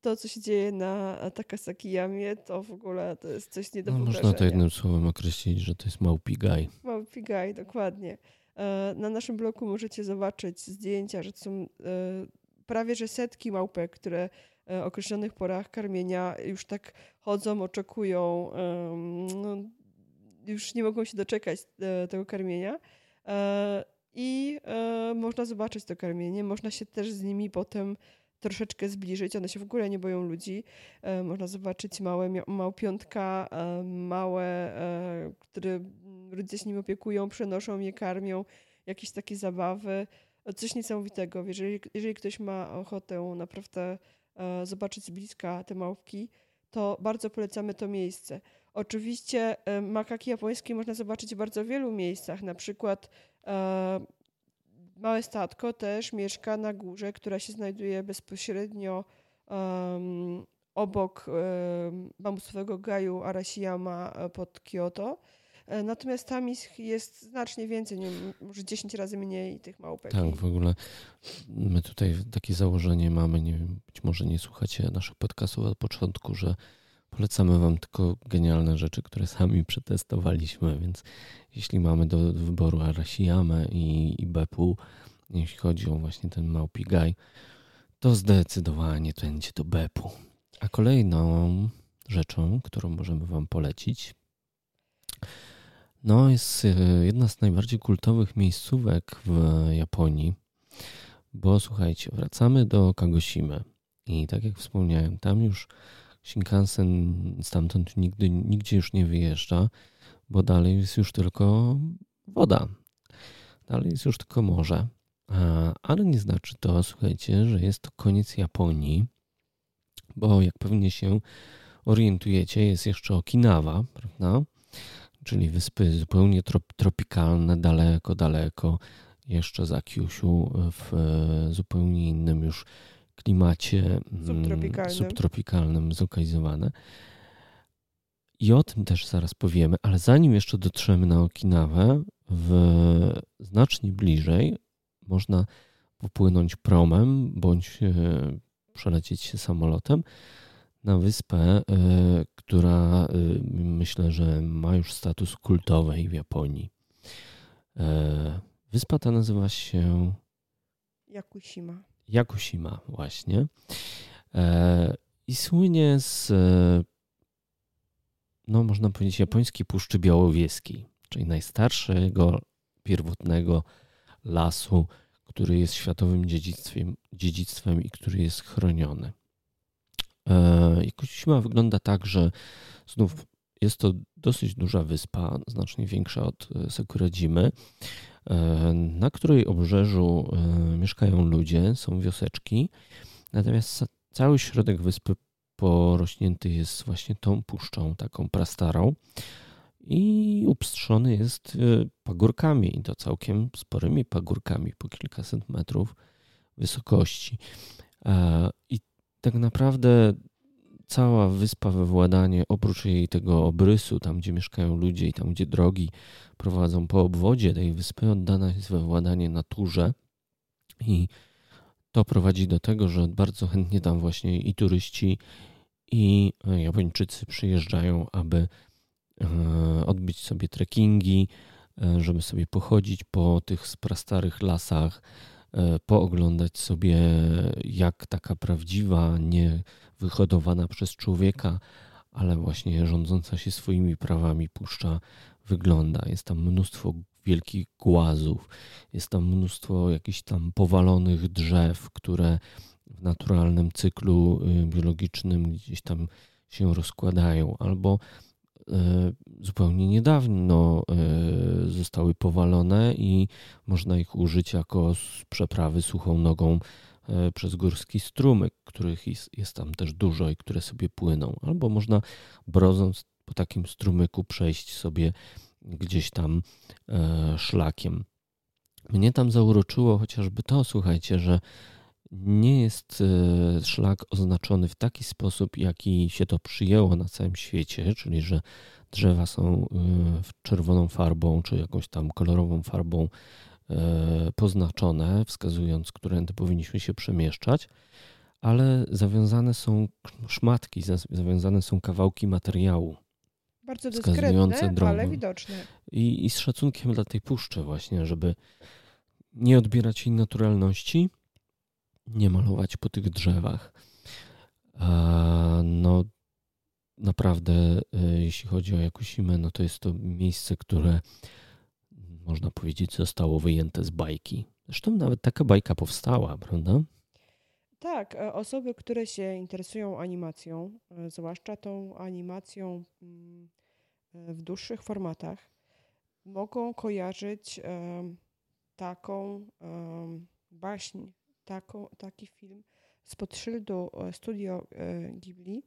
to, co się dzieje na Takasaki Jamie, to w ogóle to jest coś nie do no, Można to jednym słowem określić, że to jest małpigaj. Małpigaj, dokładnie. E, na naszym blogu możecie zobaczyć zdjęcia, że to są e, prawie że setki małpek, które e, o określonych porach karmienia już tak chodzą, oczekują, no, już nie mogą się doczekać tego karmienia. I można zobaczyć to karmienie, można się też z nimi potem troszeczkę zbliżyć. One się w ogóle nie boją ludzi. E, można zobaczyć małe małpiątka, e, małe, e, które ludzie się nim opiekują, przenoszą je, karmią, jakieś takie zabawy. Coś niesamowitego. Jeżeli, jeżeli ktoś ma ochotę naprawdę zobaczyć z bliska te małpki, to bardzo polecamy to miejsce. Oczywiście makaki japońskie można zobaczyć w bardzo wielu miejscach, na przykład Małe statko też mieszka na górze, która się znajduje bezpośrednio um, obok um, bambusowego gaju Arashiyama e, pod Kyoto. E, natomiast tam jest znacznie więcej, nie może 10 razy mniej tych małpek. Tak, w ogóle my tutaj takie założenie mamy, nie być może nie słuchacie naszych podcastów od początku, że polecamy Wam tylko genialne rzeczy, które sami przetestowaliśmy, więc jeśli mamy do wyboru Arashiyamę i, Bepu, jeśli chodzi o właśnie ten małpi gaj, to zdecydowanie będzie to Bepu. A kolejną rzeczą, którą możemy Wam polecić, no jest e, jedna z najbardziej kultowych miejscówek w Japonii, bo słuchajcie, wracamy do Kagoshimy i tak jak wspomniałem, tam już Shinkansen stamtąd nigdy, nigdzie już nie wyjeżdża, bo dalej jest już tylko woda. Dalej jest już tylko morze. Ale nie znaczy to, słuchajcie, że jest to koniec Japonii, bo jak pewnie się orientujecie, jest jeszcze Okinawa, prawda? Czyli wyspy zupełnie trop, tropikalne, daleko, daleko, jeszcze za Kyushu, w e, zupełnie innym już klimacie mm, subtropikalnym, subtropikalnym zlokalizowane. I o tym też zaraz powiemy, ale zanim jeszcze dotrzemy na Okinawę, w znacznie bliżej można popłynąć promem bądź e, przelecieć się samolotem na wyspę, e, która e, myślę, że ma już status kultowej w Japonii. Wyspa ta nazywa się Yakushima. Yakushima, właśnie. I słynie z, no można powiedzieć, japońskiej Puszczy Białowieskiej, czyli najstarszego pierwotnego lasu, który jest światowym dziedzictwem, dziedzictwem i który jest chroniony. E, Yakushima wygląda tak, że znów jest to dosyć duża wyspa, znacznie większa od e, Sakuradzimy, e, na której obrzeżu mieszkają ludzie, są wioseczki, natomiast cały środek wyspy porośnięty jest właśnie tą puszczą, taką prastarą i upstrzony jest y, pagórkami, i to całkiem sporymi pagórkami, po kilkaset metrów wysokości. I tak naprawdę cała wyspa we władanie, oprócz jej tego obrysu, tam gdzie mieszkają ludzie i tam gdzie drogi prowadzą po obwodzie tej wyspy, oddana jest we władanie naturze. I to prowadzi do tego, że bardzo chętnie tam właśnie i turyści, i Japończycy przyjeżdżają, aby E, odbyć sobie trekkingi, e, żeby sobie pochodzić po tych prastarych lasach, pooglądać sobie, jak taka prawdziwa, nie wyhodowana przez człowieka, ale właśnie rządząca się swoimi prawami puszcza wygląda. Jest tam mnóstwo wielkich głazów, jest tam mnóstwo jakichś tam powalonych drzew, które w naturalnym cyklu y, biologicznym gdzieś tam się rozkładają, albo E, zupełnie niedawno e, zostały powalone i można ich użyć jako przeprawy suchą nogą e, przez górski strumyk, których jest, jest tam też dużo i które sobie płyną. Albo można brodząc po takim strumyku przejść sobie gdzieś tam szlakiem. Mnie tam zauroczyło chociażby to, słuchajcie, że nie jest szlak oznaczony w taki sposób, jaki się to przyjęło na całym świecie, czyli że drzewa są czerwoną farbą czy jakąś tam kolorową farbą poznaczone, wskazując, którędy powinniśmy się przemieszczać, ale zawiązane są szmatki, zawiązane są kawałki materiału. Bardzo dyskretne, drogę. ale widoczne. I, I z szacunkiem dla tej puszczy właśnie, żeby nie odbierać jej naturalności, nie malować po tych drzewach. No naprawdę, e, jeśli chodzi o Jakusimę, no to jest to miejsce, które można powiedzieć zostało wyjęte z bajki. Zresztą nawet taka bajka powstała, prawda? Tak, e, osoby, które się interesują animacją, e, zwłaszcza tą animacją mm, e, w dłuższych formatach, mogą kojarzyć taką baśń, taką, taki film spod szyldu studio Ghibli,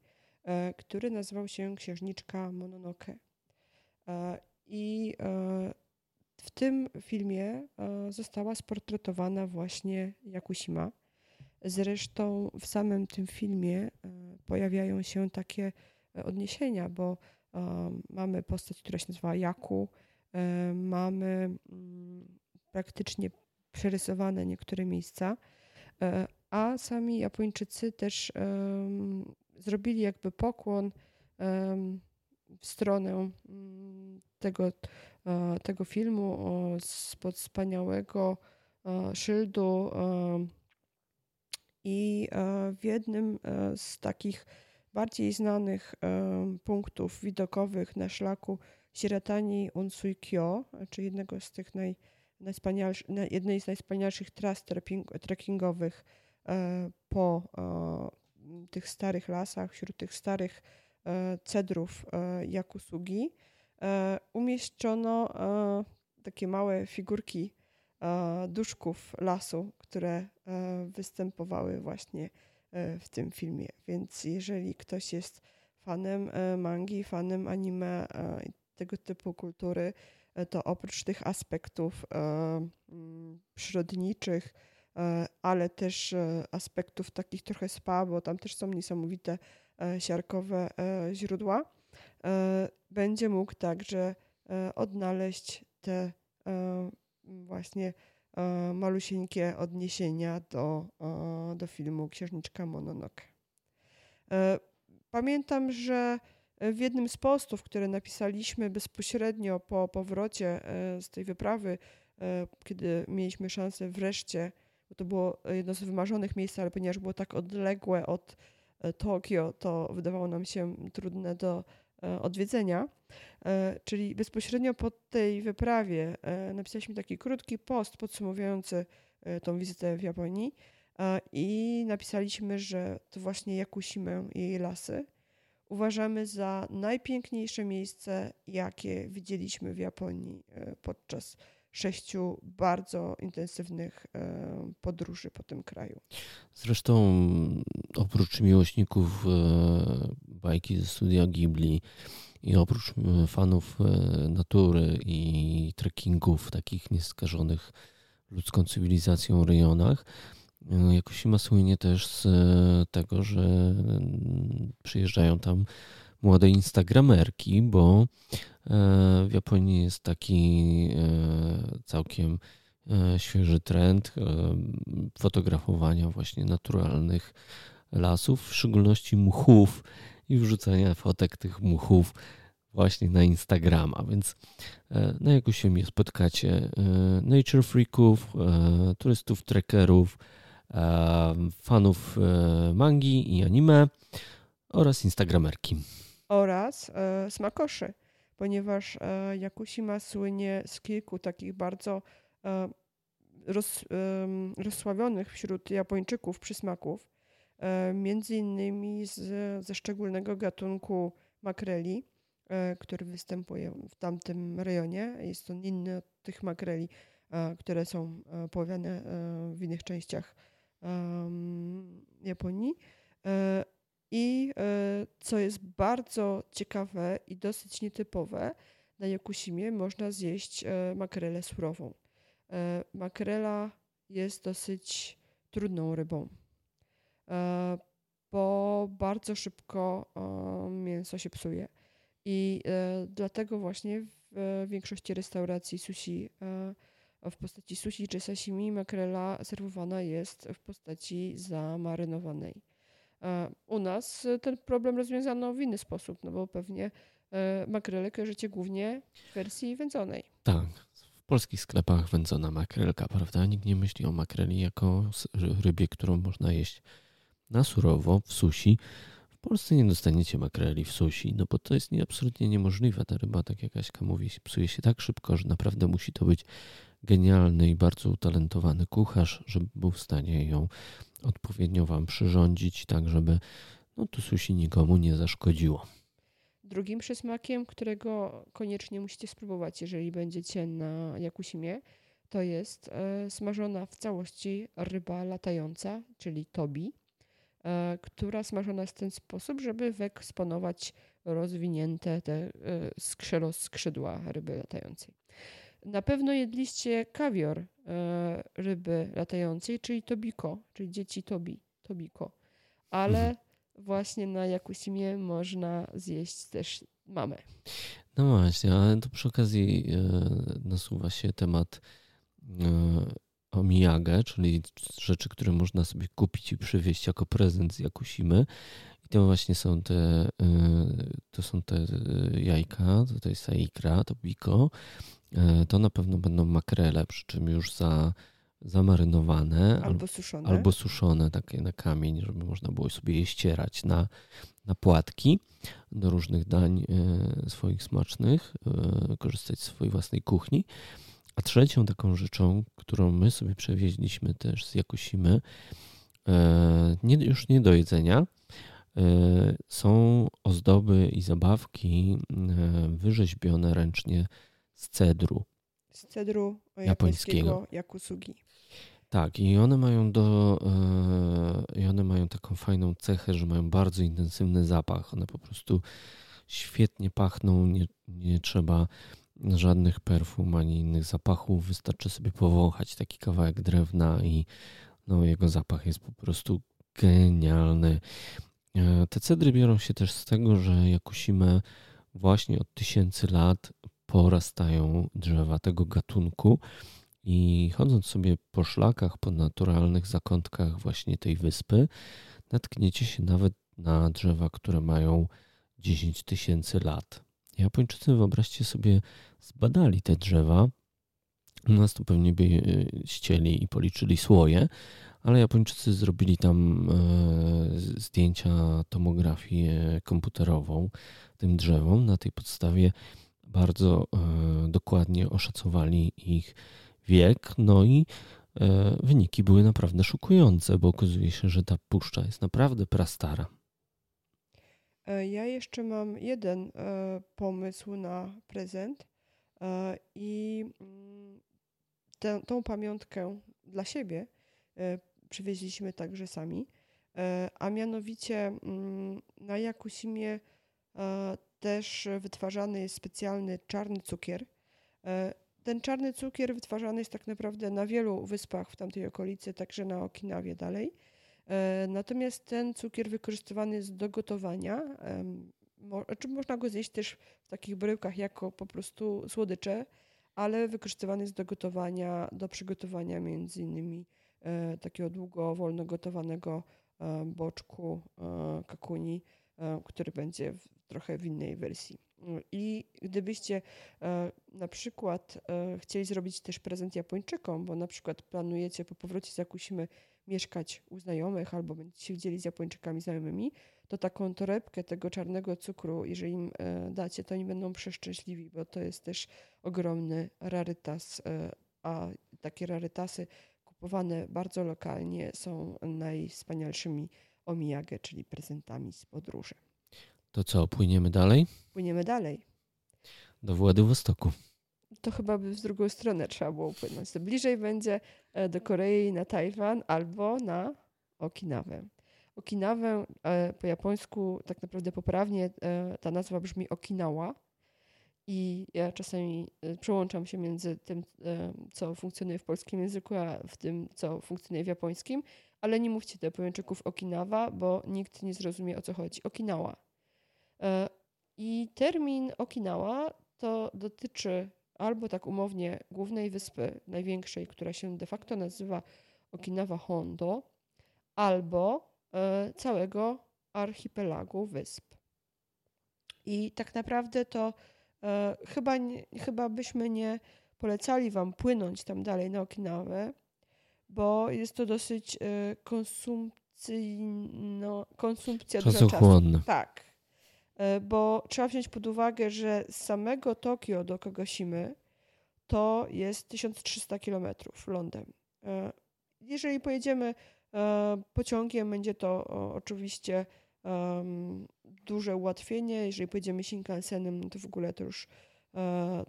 który nazywał się Księżniczka Mononoke. I w tym filmie została sportretowana właśnie Yakushima Zresztą w samym tym filmie e, pojawiają się takie e, odniesienia, bo e, mamy postać, która się nazywa Jaku, mamy mm, praktycznie przerysowane niektóre miejsca, a sami Japończycy też zrobili jakby pokłon w stronę mm, tego, tego filmu spod wspaniałego szyldu i e, w jednym e, z takich bardziej znanych e, punktów widokowych na szlaku Shiratani Unsui-kyo, czy jednego z tych naj, jednej z najwspanialszych tras trekkingowych po tych starych lasach, wśród tych starych cedrów Jakusugi, umieszczono takie małe figurki duszków lasu, które występowały właśnie w tym filmie. Więc jeżeli ktoś jest fanem mangi, fanem anime i tego typu kultury, to oprócz tych aspektów mm, przyrodniczych, ale też aspektów takich trochę spa, bo tam też są niesamowite siarkowe źródła, będzie mógł także odnaleźć te właśnie e, malusieńkie odniesienia do, e, do filmu Księżniczka Mononoke. E, pamiętam, że w jednym z postów, które napisaliśmy bezpośrednio po powrocie z tej wyprawy, kiedy mieliśmy szansę wreszcie, bo to było jedno z wymarzonych miejsc, ale ponieważ było tak odległe od Tokio, to wydawało nam się trudne do E, odwiedzenia. E, czyli bezpośrednio po tej wyprawie e, napisaliśmy taki krótki post podsumowujący tą wizytę w Japonii i napisaliśmy, że to właśnie Jakusimę i jej lasy uważamy za najpiękniejsze miejsce, jakie widzieliśmy w Japonii podczas sześciu bardzo intensywnych e, podróży po tym kraju. Zresztą oprócz miłośników e, bajki ze studia Ghibli i oprócz e, fanów natury i trekkingów takich nieskażonych ludzką cywilizacją rejonach, Jakoś słynie też z tego, że przyjeżdżają tam młode instagramerki, bo e, w Japonii jest taki e, całkiem e, świeży trend fotografowania właśnie naturalnych lasów, w szczególności muchów i wrzucania fotek tych muchów właśnie na Instagrama, więc na jakoś się spotkacie nature freaków, turystów, trekkerów, fanów mangi i anime oraz instagramerki oraz e, smakoszy, ponieważ e, Yakushima słynie z kilku takich bardzo e, roz, rozsławionych wśród Japończyków przysmaków, e, między innymi z, ze szczególnego gatunku makreli, e, który występuje w tamtym rejonie. Jest on inny od tych makreli, e, które są połowiane w innych częściach Japonii. I e, co jest bardzo ciekawe i dosyć nietypowe, na Jakusimie można zjeść e, makrelę surową. E, makrela jest dosyć trudną rybą, bo bardzo szybko mięso się psuje. I dlatego właśnie w większości restauracji sushi w postaci sushi czy sashimi makrela serwowana jest w postaci zamarynowanej. U nas ten problem rozwiązano w inny sposób, no bo pewnie makrele kojarzycie głównie w wersji wędzonej. Tak, w polskich sklepach wędzona makrelka, prawda? Nikt nie myśli o makreli jako rybie, którą można jeść na surowo w sushi. W Polsce nie dostaniecie makreli w sushi, no bo to jest absolutnie niemożliwe. Ta ryba, tak jak Aśka mówi, psuje się tak szybko, że naprawdę musi to być genialny i bardzo utalentowany kucharz, żeby był w stanie ją odpowiednio Wam przyrządzić, tak żeby no, to sushi nikomu nie zaszkodziło. Drugim przysmakiem, którego koniecznie musicie spróbować, jeżeli będziecie na Jakusimie, to jest e, smażona w całości ryba latająca, czyli tobi, e, która smażona jest w ten sposób, żeby wyeksponować rozwinięte te e, skrzydła, skrzydła ryby latającej. Na pewno jedliście kawior e, ryby latającej, czyli tobiko, czyli dzieci tobi, tobiko. Ale mhm. właśnie na Jakusimie można zjeść też mamę. No właśnie, ale to przy okazji e, nasuwa się temat e, omiyage, czyli rzeczy, które można sobie kupić i przywieźć jako prezent z Jakusimy. I to właśnie są te, to są te jajka, to jest ta ikra, to biko, to na pewno będą makrele, przy czym już za, zamarynowane. Albo suszone. Albo suszone, takie na kamień, żeby można było sobie je ścierać na, na płatki do różnych dań e, swoich smacznych, e, korzystać z swojej własnej kuchni. A trzecią taką rzeczą, którą my sobie przewieźliśmy też z Jakusimy, nie, już nie do jedzenia, są ozdoby i zabawki wirzeźbione ręcznie z cedru. Z cedru japońskiego, jakusugi. Tak, i one mają do. Yy, I one mają taką fajną cechę, że mają bardzo intensywny zapach. One po prostu świetnie pachną, nie, nie trzeba żadnych perfum ani innych zapachów. Wystarczy sobie powąchać taki kawałek drewna i no, jego zapach jest po prostu genialny. E, te cedry biorą się też z tego, że Jakusime właśnie od tysięcy lat porastają drzewa tego gatunku. I chodząc sobie po szlakach, po naturalnych zakątkach właśnie tej wyspy, natkniecie się nawet na drzewa, które mają 10 tysięcy lat. Japończycy, wyobraźcie sobie, zbadali te drzewa. U nas to pewnie by e, ścieli i policzyli słoje, ale Japończycy zrobili tam e, zdjęcia, tomografię komputerową tym drzewom. Na tej podstawie bardzo e, dokładnie oszacowali ich wiek, no i e, wyniki były naprawdę szokujące, bo okazuje się, że ta puszcza jest naprawdę prastara. E, ja jeszcze mam jeden pomysł na prezent i mm, tę, tą pamiątkę dla siebie przywieźliśmy także sami, a mianowicie mm, na Jakusimie też wytwarzany jest specjalny czarny cukier. E, ten czarny cukier wytwarzany jest tak naprawdę na wielu wyspach w tamtej okolicy, także na Okinawie dalej. E, natomiast ten cukier wykorzystywany jest do gotowania. Czy można go zjeść też w takich bryłkach jako po prostu słodycze, ale wykorzystywany jest do gotowania, do przygotowania między innymi e, takiego długo wolno gotowanego boczku kakuni, który będzie trochę w innej wersji. I gdybyście e, na przykład e, chcieli zrobić też prezent Japończykom, bo na przykład planujecie po powrocie z Jakusimy mieszkać u znajomych albo będziecie się widzieli z Japończykami znajomymi, to taką torebkę tego czarnego cukru, jeżeli im e, dacie, to oni będą przeszczęśliwi, bo to jest też ogromny rarytas, a takie rarytasy kupowane bardzo lokalnie są najwspanialszymi omiyage, czyli prezentami z podróży. To co, płyniemy dalej? Płyniemy dalej. Do Władywostoku. To chyba by w drugą stronę trzeba było płynąć. To bliżej będzie e, do Korei, na Tajwan albo na Okinawę. Okinawę e, po japońsku tak naprawdę poprawnie e, ta nazwa brzmi Okinawa I ja czasami przełączam się między tym, co funkcjonuje w polskim języku, a w tym, co funkcjonuje w japońskim. Ale nie mówcie do Japończyków Okinawa, bo nikt nie zrozumie o co chodzi. Okinawa. I termin Okinawa to dotyczy albo tak umownie głównej wyspy, największej, która się de facto nazywa Okinawa Hondo, albo e, całego archipelagu wysp. I tak naprawdę to e, chyba, nie, chyba byśmy nie polecali Wam płynąć tam dalej na Okinawę, bo jest to dosyć e, konsumpcyjno, konsumpcja dużo czasu. Tak. E, bo trzeba wziąć pod uwagę, że z samego Tokio do Kagoshimy to jest 1300 km lądem. E, jeżeli pojedziemy e, pociągiem, będzie to oczywiście duże ułatwienie. Jeżeli pojedziemy Shinkansenem, no to w ogóle to już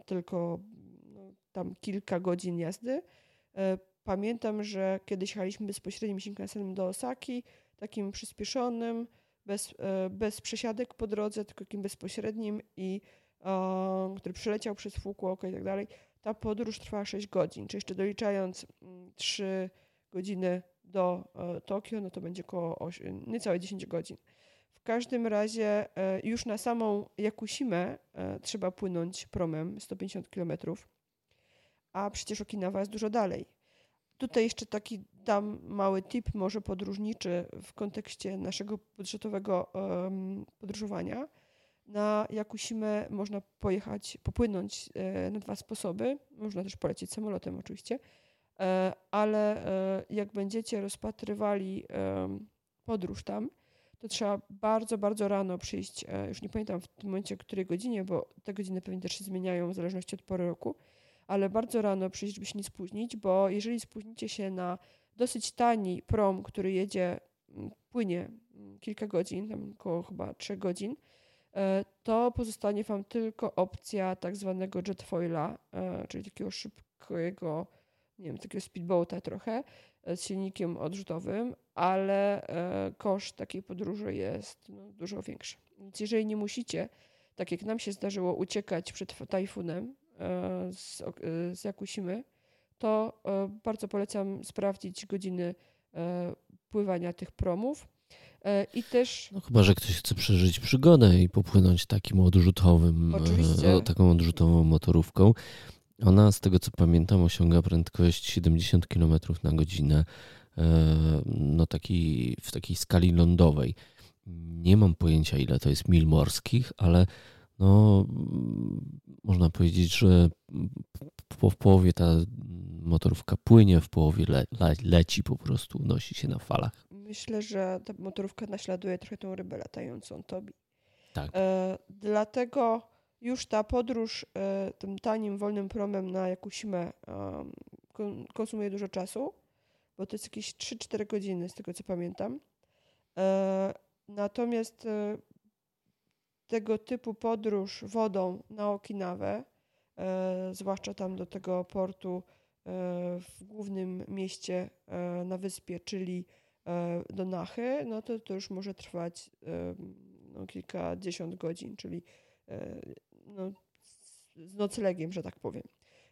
tylko no, tam kilka godzin jazdy. Pamiętam, że kiedyś jechaliśmy bezpośrednim Shinkansenem do Osaki, takim przyspieszonym, bez, e, bez przesiadek po drodze, tylko takim bezpośrednim i który przeleciał przez Fukuoka i tak dalej. Ta podróż trwała 6 godzin, czy jeszcze doliczając 3 mm, godziny do e, Tokio, no to będzie około 8, niecałe 10 godzin. Każdym razie e, już na samą Jakusimę trzeba płynąć promem 150 km, a przecież Okinawa jest dużo dalej. Tutaj jeszcze taki dam mały tip, może podróżniczy w kontekście naszego budżetowego podróżowania. Na Jakusimę można pojechać, popłynąć e, na dwa sposoby. Można też polecieć samolotem oczywiście, e, ale e, jak będziecie rozpatrywali podróż tam, to trzeba bardzo, bardzo rano przyjść. Już nie pamiętam w tym momencie, której godzinie, bo te godziny pewnie też się zmieniają w zależności od pory roku ale bardzo rano przyjść, żeby się nie spóźnić, bo jeżeli spóźnicie się na dosyć tani prom, który jedzie, mm, płynie mm, kilka godzin, tam około chyba 3 godzin, e, to pozostanie Wam tylko opcja tak zwanego jetfoila, e, czyli takiego szybkiego, nie wiem, takiego speedboata trochę, e, z silnikiem odrzutowym, ale koszt takiej podróży jest no, dużo większy. Więc jeżeli nie musicie, tak jak nam się zdarzyło, uciekać przed tajfunem, E, z, e, z Jakusimy, to e, bardzo polecam sprawdzić godziny pływania tych promów. I też. No chyba, że ktoś chce przeżyć przygodę i popłynąć takim odrzutowym, Oczywiście. taką odrzutową motorówką. Ona, z tego co pamiętam, osiąga prędkość 70 km na godzinę no taki, w takiej skali lądowej. Nie mam pojęcia, ile to jest mil morskich, ale no, można powiedzieć, że w połowie ta motorówka płynie, w połowie le, le, leci po prostu, nosi się na falach. Myślę, że ta motorówka naśladuje trochę tą rybę latającą Tobi. Tak. E, dlatego już ta podróż e, tym tanim, wolnym promem na Jakusimę konsumuje dużo czasu, bo to jest jakieś 3-4 godziny z tego co pamiętam. E, natomiast e, tego typu podróż wodą na Okinawę, zwłaszcza tam do tego portu w głównym mieście na wyspie, czyli do Nachy, no to to już może trwać no, kilkadziesiąt godzin, czyli no, z noclegiem, że tak powiem.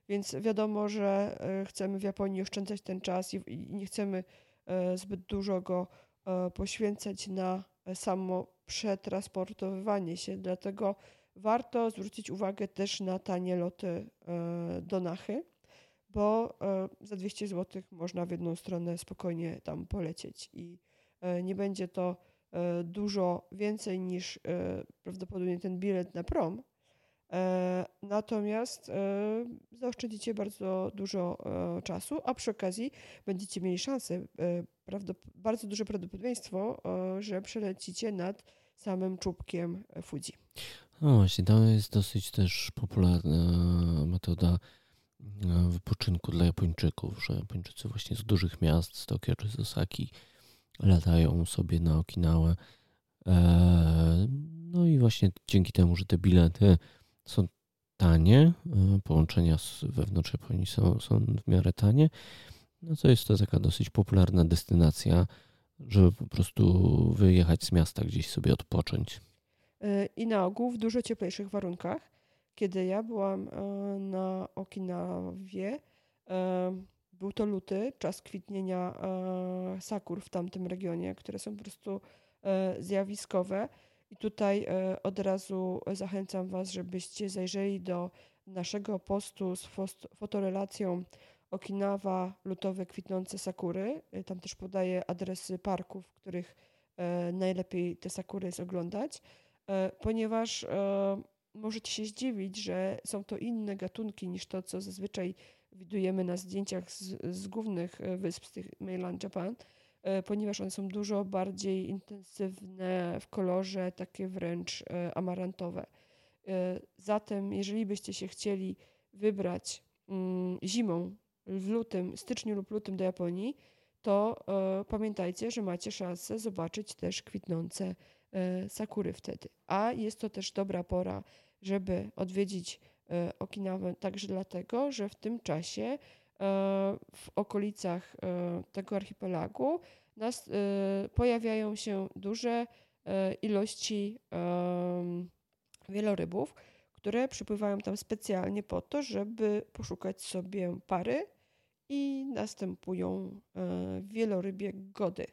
Więc wiadomo, że chcemy w Japonii oszczędzać ten czas i, i nie chcemy zbyt dużo go poświęcać na samo przetransportowywanie się, dlatego warto zwrócić uwagę też na tanie loty e, do Nachy, bo e, za 200 zł można w jedną stronę spokojnie tam polecieć i e, nie będzie to dużo więcej niż prawdopodobnie ten bilet na prom, Natomiast zaoszczędzicie bardzo dużo czasu, a przy okazji będziecie mieli szansę bardzo duże prawdopodobieństwo, że przelecicie nad samym czubkiem Fuji. No właśnie, to jest dosyć też popularna metoda e, wypoczynku dla Japończyków, że Japończycy właśnie z dużych miast, z Tokio czy z Osaki latają sobie na Okinawę. E, no i właśnie dzięki temu, że te bilety są tanie, e, połączenia wewnątrz Japonii są, są w miarę tanie, no to jest to taka dosyć popularna destynacja, żeby po prostu wyjechać z miasta, gdzieś sobie odpocząć. E, I na ogół w dużo cieplejszych warunkach. kiedy ja byłam na Okinawie, był to luty, czas kwitnienia sakur w tamtym regionie, które są po prostu zjawiskowe. I tutaj od razu zachęcam Was, żebyście zajrzeli do naszego postu z fotorelacją Okinawa, lutowe kwitnące sakury. Y, tam też podaję adresy parków, w których e, najlepiej te sakury jest oglądać, e, ponieważ e, możecie się zdziwić, że są to inne gatunki niż to, co zazwyczaj widujemy na zdjęciach z, z głównych wysp, z tych mainland Japan, ponieważ one są dużo bardziej intensywne w kolorze, takie wręcz amarantowe. Zatem, jeżeli byście się chcieli wybrać mm, zimą w lutym, styczniu lub lutym do Japonii, to e, pamiętajcie, że macie szansę zobaczyć też kwitnące e, sakury wtedy. A jest to też dobra pora, żeby odwiedzić e, Okinawę także dlatego, że w tym czasie e, w okolicach e, tego archipelagu nas, e, pojawiają się duże ilości wielorybów, które przypływają tam specjalnie po to, żeby poszukać sobie pary i następują e, wielorybie gody.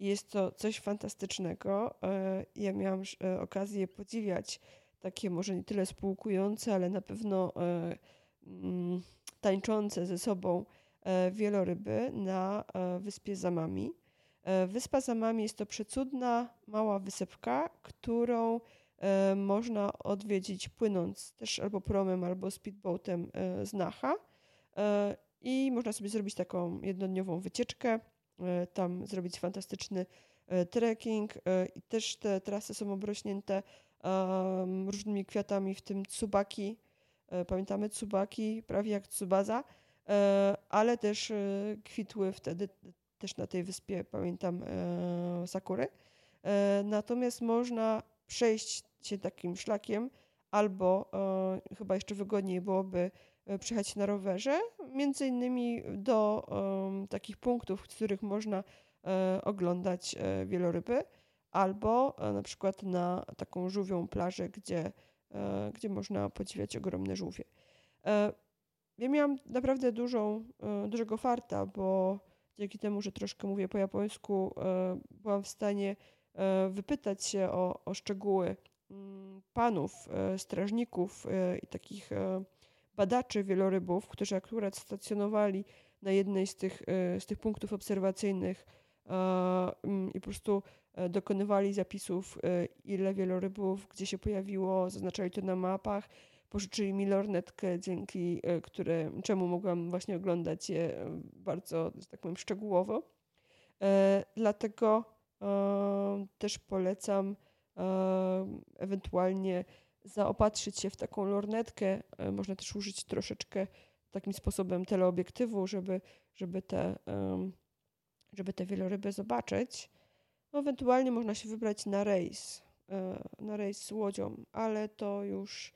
Jest to coś fantastycznego. E, ja miałam e, okazję podziwiać takie może nie tyle spółkujące, ale na pewno mm, tańczące ze sobą wieloryby na wyspie Zamami. Wyspa Zamami jest to przecudna, mała wysepka, którą można odwiedzić płynąc też albo promem, albo speedboatem z Nacha i można sobie zrobić taką jednodniową wycieczkę, e, tam zrobić fantastyczny e, trekking e, i też te trasy są obrośnięte różnymi kwiatami, w tym tsubaki. Pamiętamy tsubaki, prawie jak tsubaza, ale też kwitły wtedy też na tej wyspie, pamiętam, sakury. Natomiast można przejść się takim szlakiem, albo chyba jeszcze wygodniej byłoby E, przyjechać na rowerze, między innymi do takich punktów, w których można e, oglądać e, wieloryby, albo e, na przykład na taką żółwią plażę, gdzie, e, gdzie można podziwiać ogromne żółwie. E, ja miałam naprawdę dużą, dużego farta, bo dzięki temu, że troszkę mówię po japońsku, byłam w stanie wypytać się o, o szczegóły mm, panów, strażników i takich badaczy wielorybów, którzy akurat stacjonowali na jednej z tych, e, z tych punktów obserwacyjnych mm, i po prostu e, dokonywali zapisów, e, ile wielorybów gdzie się pojawiło, zaznaczali to na mapach, pożyczyli mi lornetkę, dzięki które, czemu mogłam właśnie oglądać je bardzo, tak powiem, szczegółowo. Dlatego też polecam ewentualnie zaopatrzyć się w taką lornetkę. E, można też użyć troszeczkę takim sposobem teleobiektywu, żeby, żeby, te, żeby te wieloryby zobaczyć. No, ewentualnie można się wybrać na rejs, e, na rejs z łodzią, ale to już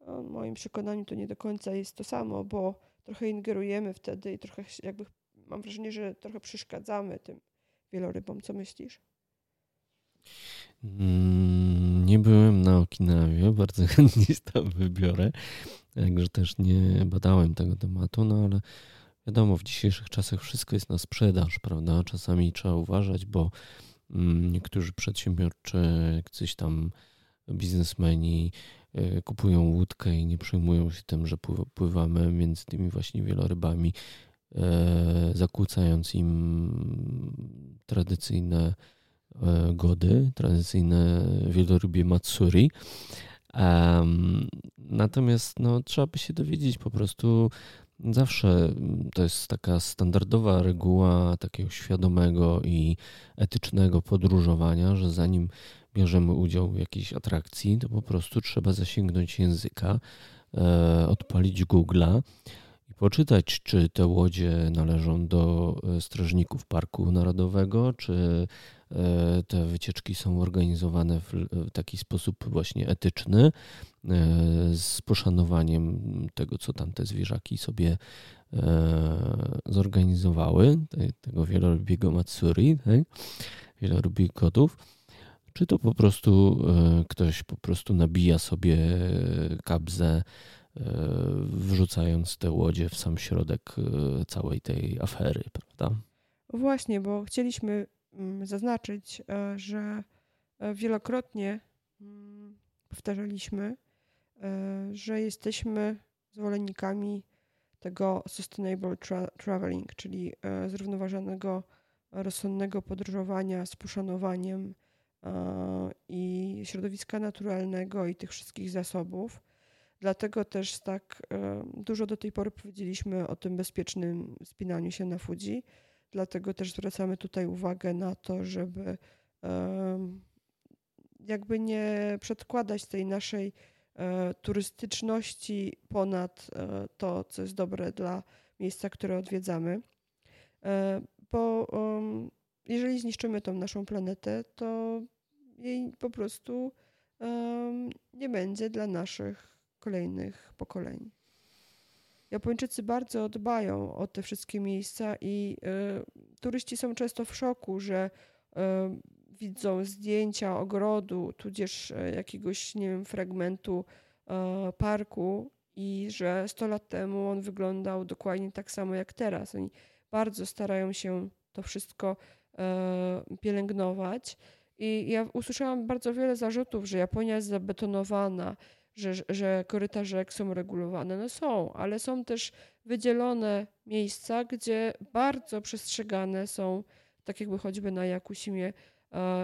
w moim przekonaniu to nie do końca jest to samo, bo trochę ingerujemy wtedy i trochę jakby mam wrażenie, że trochę przeszkadzamy tym wielorybom. Co myślisz? Mm, nie byłem na Okinawie, bardzo chętnie tam wybiorę, także też nie badałem tego tematu, no ale wiadomo, w dzisiejszych czasach wszystko jest na sprzedaż, prawda? Czasami trzeba uważać, bo niektórzy przedsiębiorczy, coś tam biznesmeni e, kupują łódkę i nie przejmują się tym, że pływamy między tymi właśnie wielorybami, e, zakłócając im tradycyjne E, gody, tradycyjne wielorybie Matsuri. Natomiast no, trzeba by się dowiedzieć po prostu zawsze to jest taka standardowa reguła takiego świadomego i etycznego podróżowania, że zanim bierzemy udział w jakiejś atrakcji, to po prostu trzeba zasięgnąć języka, e, odpalić Google'a i poczytać, czy te łodzie należą do e, strażników Parku Narodowego, czy E, te wycieczki są organizowane w taki sposób właśnie etyczny, z poszanowaniem tego, co tam te zwierzaki sobie e, zorganizowały, tego wielorybiego Matsuri, tak? wielorybich kotów. czy to po prostu ktoś po prostu nabija sobie kabzę, wrzucając te łodzie w sam środek całej tej afery, prawda? Właśnie, bo chcieliśmy mm, zaznaczyć, że wielokrotnie mm, powtarzaliśmy, że jesteśmy zwolennikami tego sustainable tra traveling, czyli e, zrównoważonego, rozsądnego podróżowania z poszanowaniem e, i środowiska naturalnego i tych wszystkich zasobów. Dlatego też tak e, dużo do tej pory powiedzieliśmy o tym bezpiecznym spinaniu się na Fuji. Dlatego też zwracamy tutaj uwagę na to, żeby jakby nie przedkładać tej naszej E, turystyczności ponad e, to, co jest dobre dla miejsca, które odwiedzamy. E, bo jeżeli zniszczymy tą naszą planetę, to jej po prostu nie będzie dla naszych kolejnych pokoleń. Japończycy bardzo dbają o te wszystkie miejsca i turyści są często w szoku, że widzą zdjęcia ogrodu, tudzież e, jakiegoś, nie wiem, fragmentu e, parku i że 100 lat temu on wyglądał dokładnie tak samo jak teraz. Oni bardzo starają się to wszystko e, pielęgnować. I ja usłyszałam bardzo wiele zarzutów, że Japonia jest zabetonowana, że, że koryta rzek są regulowane. No są, ale są też wydzielone miejsca, gdzie bardzo przestrzegane są, tak jakby choćby na Jakusimie,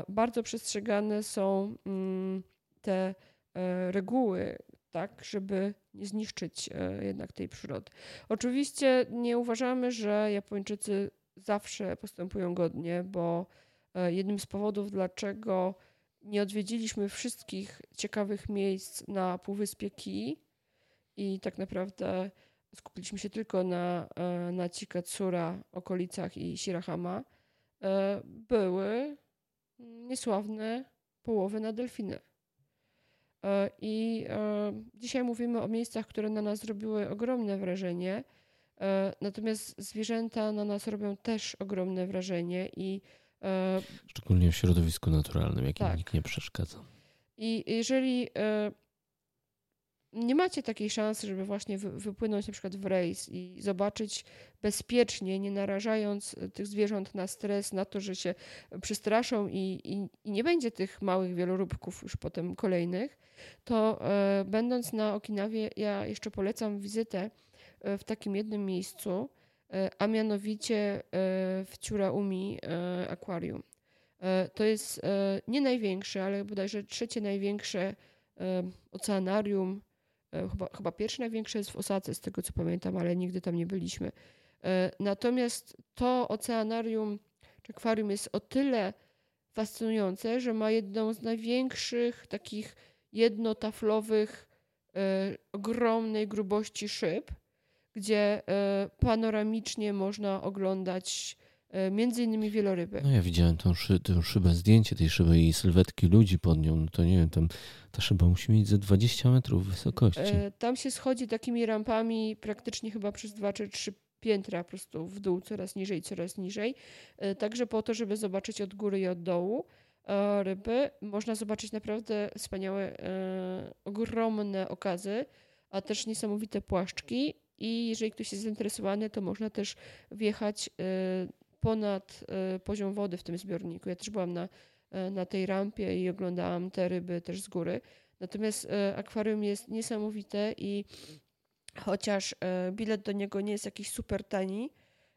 bardzo przestrzegane są mm, te e, reguły, tak, żeby nie zniszczyć e, jednak tej przyrody. Oczywiście nie uważamy, że Japończycy zawsze postępują godnie, bo jednym z powodów, dlaczego nie odwiedziliśmy wszystkich ciekawych miejsc na Półwyspie Ki i tak naprawdę skupiliśmy się tylko na, na Chikatsura, okolicach i Shirahama, były niesławne połowy na delfiny. E, I e, dzisiaj mówimy o miejscach, które na nas zrobiły ogromne wrażenie, e, natomiast zwierzęta na nas robią też ogromne wrażenie i Szczególnie w środowisku naturalnym, jakim tak. nikt nie przeszkadza. I jeżeli nie macie takiej szansy, żeby właśnie wypłynąć na przykład w rejs i zobaczyć bezpiecznie, nie narażając e, tych zwierząt na stres, na to, że się przestraszą i, i, i nie będzie tych małych wieloróbków już potem kolejnych, to e, będąc na Okinawie, ja jeszcze polecam wizytę e, w takim jednym miejscu, e, a mianowicie e, w Ciuraumi Aquarium. To jest nie największe, ale bodajże trzecie największe oceanarium chyba, chyba pierwsze największe jest w Osace, z tego co pamiętam, ale nigdy tam nie byliśmy. E, natomiast to oceanarium czy akwarium jest o tyle fascynujące, że ma jedną z największych takich jednotaflowych, e, ogromnej grubości szyb, gdzie panoramicznie można oglądać E, między innymi wieloryby. No ja widziałem tą, szy, tą szybę, zdjęcie tej szyby i sylwetki ludzi pod nią, no to nie wiem, tam ta szyba musi mieć ze 20 metrów wysokości. E, tam się schodzi takimi rampami praktycznie chyba przez dwa czy trzy piętra po prostu w dół, coraz niżej, coraz niżej. E, także po to, żeby zobaczyć od góry i od dołu ryby, można zobaczyć naprawdę wspaniałe, ogromne okazy, a też niesamowite płaszczki. I jeżeli ktoś jest zainteresowany, to można też wjechać ponad e, poziom wody w tym zbiorniku. Ja też byłam na, e, na tej rampie i oglądałam te ryby też z góry. Natomiast e, akwarium jest niesamowite i chociaż bilet do niego nie jest jakiś super tani,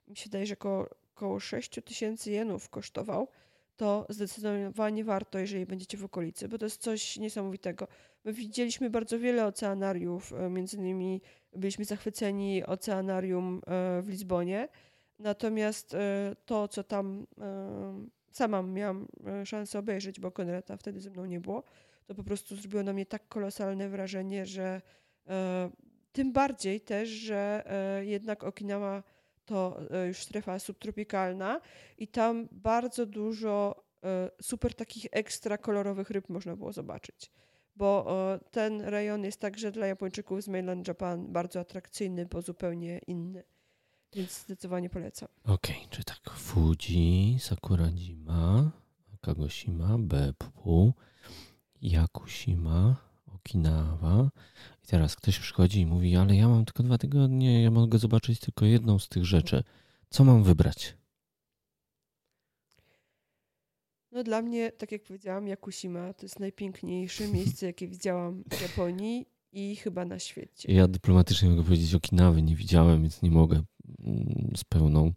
mi się wydaje, że około, około 6 tysięcy jenów kosztował, to zdecydowanie warto, jeżeli będziecie w okolicy, bo to jest coś niesamowitego. My widzieliśmy bardzo wiele oceanariów, między innymi byliśmy zachwyceni oceanarium w Lizbonie, Natomiast e, to, co tam e, sama miałam e, szansę obejrzeć, bo Konrata wtedy ze mną nie było, to po prostu zrobiło na mnie tak kolosalne wrażenie, że tym bardziej też, że jednak Okinawa to już strefa subtropikalna i tam bardzo dużo super takich ekstra kolorowych ryb można było zobaczyć. Bo ten rejon jest także dla Japończyków z mainland Japan bardzo atrakcyjny, bo zupełnie inny. Więc zdecydowanie polecam. Okej, okay, czy tak Fuji, Sakurajima, Kagoshima, Beppu, Yakushima, Okinawa. I teraz ktoś przychodzi i mówi, ale ja mam tylko dwa tygodnie, ja mogę zobaczyć tylko jedną z tych rzeczy. Co mam wybrać? No dla mnie, tak jak powiedziałam, Yakushima to jest najpiękniejsze miejsce, jakie widziałam w Japonii i chyba na świecie. Ja dyplomatycznie mogę powiedzieć Okinawy nie widziałem, więc nie mogę mm, z pełną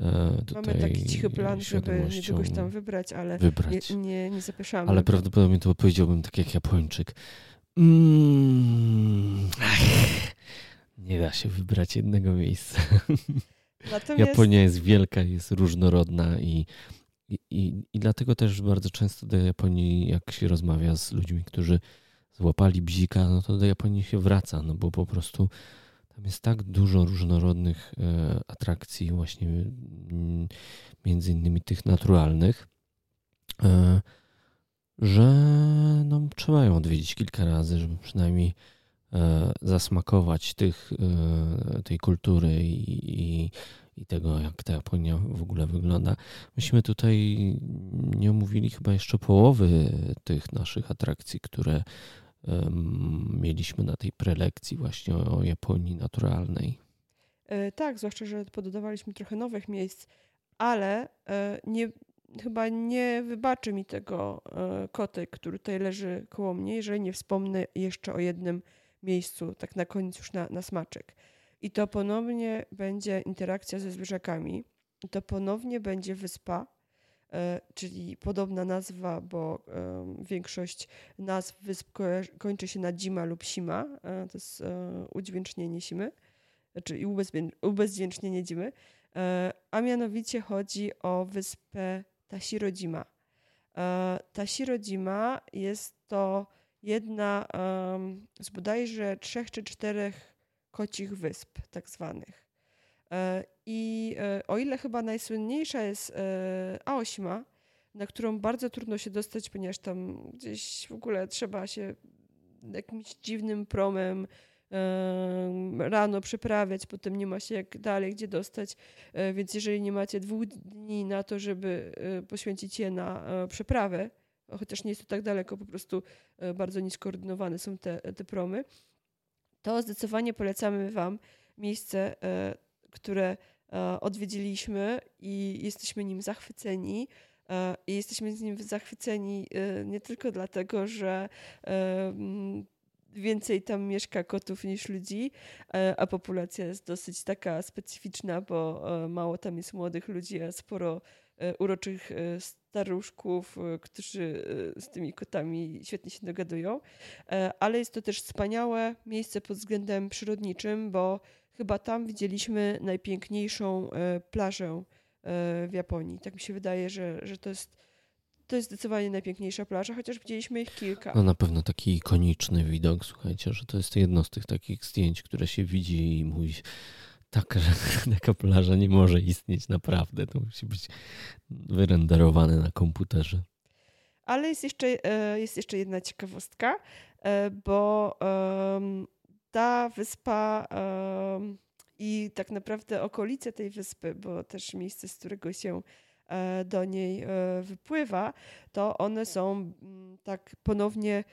e, Mamy taki cichy plan, żeby niedługoś tam wybrać, ale wybrać. Nie, nie, nie zapieszamy. Ale prawdopodobnie to powiedziałbym tak jak Japończyk. Mm, ach, nie da się wybrać jednego miejsca. Natomiast... Japonia jest wielka, jest różnorodna i, i, i, i dlatego też bardzo często do Japonii, jak się rozmawia z ludźmi, którzy złapali bzika, no to do Japonii się wraca, no bo po prostu tam jest tak dużo różnorodnych e, atrakcji, właśnie mm, między innymi tych naturalnych, e, że no, trzeba ją odwiedzić kilka razy, żeby przynajmniej e, zasmakować tych, tej kultury i, i, i tego, jak ta Japonia w ogóle wygląda. Myśmy tutaj nie omówili chyba jeszcze połowy tych naszych atrakcji, które mieliśmy na tej prelekcji właśnie o Japonii naturalnej. E, tak, zwłaszcza, że pododawaliśmy trochę nowych miejsc, ale e, nie, chyba nie wybaczy mi tego e, kotek, który tutaj leży koło mnie, jeżeli nie wspomnę jeszcze o jednym miejscu, tak na koniec już na, na smaczek. I to ponownie będzie interakcja ze zwierzakami. I to ponownie będzie wyspa, czyli podobna nazwa, bo większość nazw wysp kończy się na dzima lub sima. E, to jest e, udźwięcznienie simy, czyli ubezwdzięcznienie dzimy. A mianowicie chodzi o wyspę Tashirodzima. Tashirodzima jest to jedna z bodajże trzech czy czterech kocich wysp, tak zwanych. E, I e, o ile chyba najsłynniejsza jest e, Aoshima, na którą bardzo trudno się dostać, ponieważ tam gdzieś w ogóle trzeba się jakimś dziwnym promem rano przeprawiać, potem nie ma się jak dalej gdzie dostać, więc jeżeli nie macie dwóch dni na to, żeby poświęcić je na przeprawę, chociaż nie jest to tak daleko, po prostu bardzo nieskoordynowane są te, te promy, to zdecydowanie polecamy Wam miejsce które e, odwiedziliśmy i jesteśmy nim zachwyceni. E, I jesteśmy z nim zachwyceni e, nie tylko dlatego, że więcej tam mieszka kotów niż ludzi, a populacja jest dosyć taka specyficzna, bo mało tam jest młodych ludzi, a sporo uroczych staruszków, którzy z tymi kotami świetnie się dogadują. Ale jest to też wspaniałe miejsce pod względem przyrodniczym, bo chyba tam widzieliśmy najpiękniejszą e, plażę e, w Japonii. Tak mi się wydaje, że, że to jest to jest zdecydowanie najpiękniejsza plaża, chociaż widzieliśmy ich kilka. No na pewno taki ikoniczny widok, słuchajcie, że to jest jedno z tych takich zdjęć, które się widzi i mówi tak, że taka plaża nie może istnieć naprawdę. To musi być wyrenderowane na komputerze. Ale jest jeszcze, e, jest jeszcze jedna ciekawostka, bo ta wyspa i tak naprawdę okolice tej wyspy, bo też miejsce, z którego się e, do niej e, wypływa, to one są mm, tak ponownie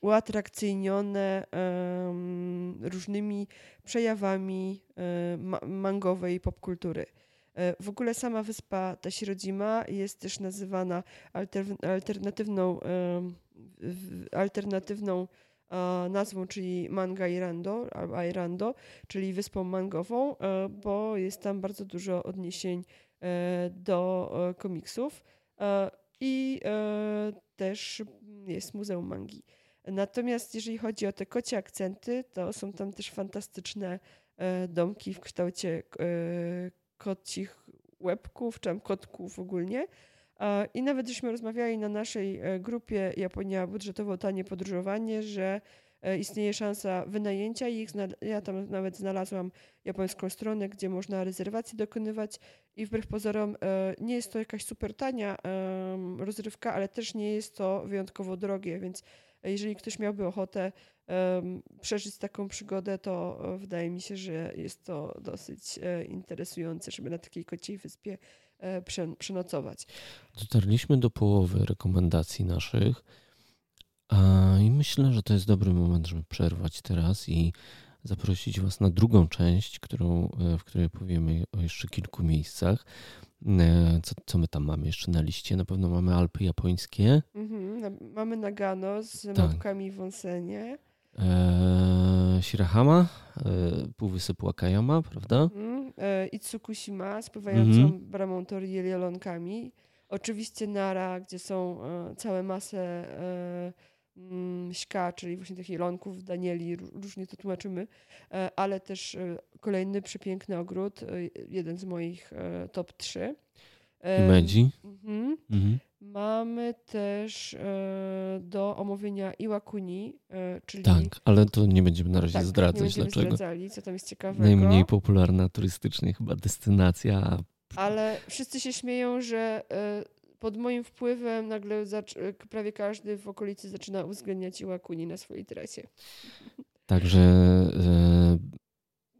uatrakcyjnione różnymi przejawami e, mangowej popkultury. W ogóle sama wyspa Tasirodzima jest też nazywana alternatywną, alternatywną nazwą, czyli Manga Irando albo Irando, czyli wyspą mangową, e, bo jest tam bardzo dużo odniesień e, do e, komiksów i też jest Muzeum Mangi. Natomiast jeżeli chodzi o te kocie akcenty, to są tam też fantastyczne domki w kształcie kocich łebków, czy tam kotków ogólnie. I nawet żeśmy rozmawiali na naszej e, grupie Japonia budżetowo tanie podróżowanie, że e, istnieje szansa wynajęcia ich. Ja tam nawet znalazłam japońską stronę, gdzie można rezerwacji dokonywać i wbrew pozorom e, nie jest to jakaś super tania rozrywka, ale też nie jest to wyjątkowo drogie, więc jeżeli ktoś miałby ochotę przeżyć taką przygodę, to wydaje mi się, że jest to dosyć interesujące, żeby na takiej kociej wyspie przenocować. Dotarliśmy do połowy rekomendacji naszych i myślę, że to jest dobry moment, żeby przerwać teraz i zaprosić Was na drugą część, którą, w której powiemy o jeszcze kilku miejscach. E, co, co my tam mamy jeszcze na liście? Na pewno mamy Alpy japońskie. Mhm, mamy Nagano z tak. mapkami w onsenie. E, Shirahama, e, półwysep Wakayama, prawda? Mhm, e, Itsukushima z pływającą mhm. bramą Tori i Oczywiście Nara, gdzie są e, całe masę e, mm, śka, czyli właśnie tych jelonków, Danieli, różnie to tłumaczymy, e, ale też e, kolejny przepiękny ogród, e, jeden z moich top 3. Medzi. Mhm. Mhm. Mamy też do omówienia Iwakuni, czyli... Tak, ale to nie będziemy na razie tak, zdradzać nie dlaczego. Zdradzali, co tam jest ciekawego. Najmniej popularna turystycznie chyba destynacja. Ale wszyscy się śmieją, że pod moim wpływem nagle prawie każdy w okolicy zaczyna uwzględniać Iwakuni na swojej trasie. Także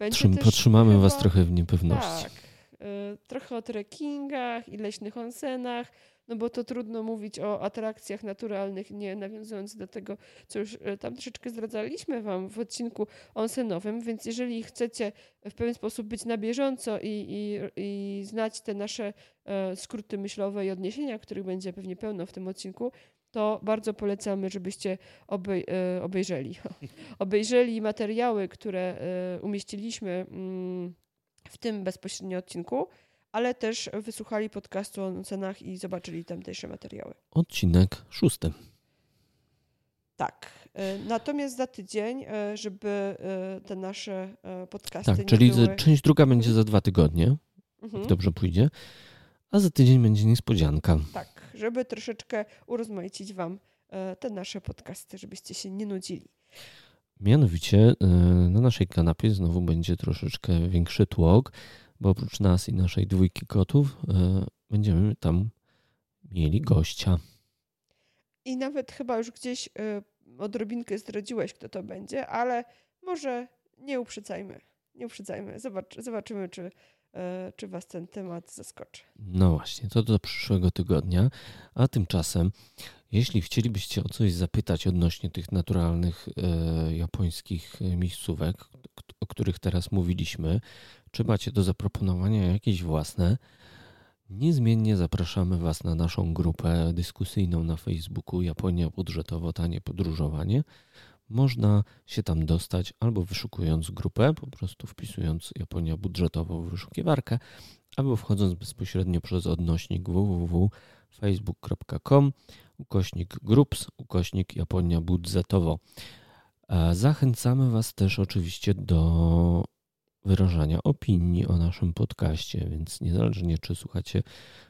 e, trzym, podtrzymamy chyba, Was trochę w niepewności. Tak. E, trochę o trekkingach i leśnych onsenach, no bo to trudno mówić o atrakcjach naturalnych, nie nawiązując do tego, co już e, tam troszeczkę zdradzaliśmy Wam w odcinku onsenowym, więc jeżeli chcecie w pewien sposób być na bieżąco i, i, i znać te nasze e, skróty myślowe i odniesienia, których będzie pewnie pełno w tym odcinku, to bardzo polecamy, żebyście obej e, obejrzeli. obejrzeli materiały, które umieściliśmy mm, w tym bezpośrednio odcinku ale też wysłuchali podcastu o cenach i zobaczyli tamtejsze materiały. Odcinek szósty. Tak. E, natomiast za tydzień, e, żeby e, te nasze podcasty. Tak, czyli były... część druga będzie za dwa tygodnie, mhm. jak dobrze pójdzie, a za tydzień będzie niespodzianka. Tak, żeby troszeczkę urozmaicić Wam te nasze podcasty, żebyście się nie nudzili. Mianowicie na naszej kanapie znowu będzie troszeczkę większy tłok bo oprócz nas i naszej dwójki kotów e, będziemy tam mieli gościa. I nawet chyba już gdzieś e, odrobinkę zdradziłeś, kto to będzie, ale może nie uprzedzajmy. Nie uprzedzajmy. Zobacz, zobaczymy, czy, e, czy Was ten temat zaskoczy. No właśnie, to do przyszłego tygodnia. A tymczasem, jeśli chcielibyście o coś zapytać odnośnie tych naturalnych e, japońskich miejscówek, o których teraz mówiliśmy, czy macie do zaproponowania jakieś własne, niezmiennie zapraszamy Was na naszą grupę dyskusyjną na Facebooku Japonia Budżetowo Tanie Podróżowanie. Można się tam dostać albo wyszukując grupę, po prostu wpisując Japonia Budżetowo w wyszukiwarkę, albo wchodząc bezpośrednio przez odnośnik www.facebook.com ukośnik groups, ukośnik Japonia Budżetowo. Zachęcamy Was też oczywiście do wyrażania opinii o naszym podcaście, więc niezależnie czy słuchacie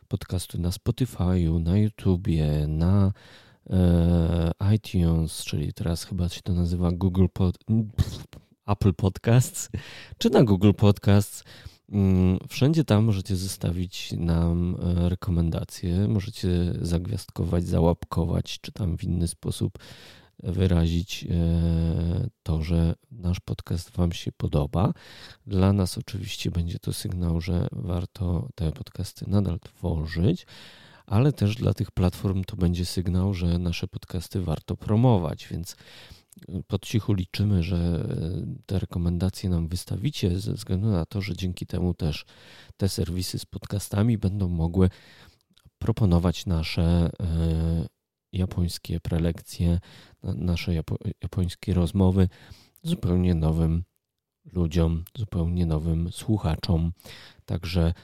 podcastu na Spotify'u, na YouTubie, na e, iTunes, czyli teraz chyba się to nazywa Google Pod, Apple Podcasts, czy na Google Podcasts, mm, Wszędzie tam możecie zostawić nam e, rekomendacje, możecie zagwiazdkować, załapkować, czy tam w inny sposób wyrazić e, to, że nasz podcast Wam się podoba. Dla nas oczywiście będzie to sygnał, że warto te podcasty nadal tworzyć, ale też dla tych platform to będzie sygnał, że nasze podcasty warto promować, więc pod cichu liczymy, że te rekomendacje nam wystawicie, ze względu na to, że dzięki temu też te serwisy z podcastami będą mogły proponować nasze e, japońskie prelekcje, nasze japo japońskie rozmowy zupełnie nowym ludziom, zupełnie nowym słuchaczom. Także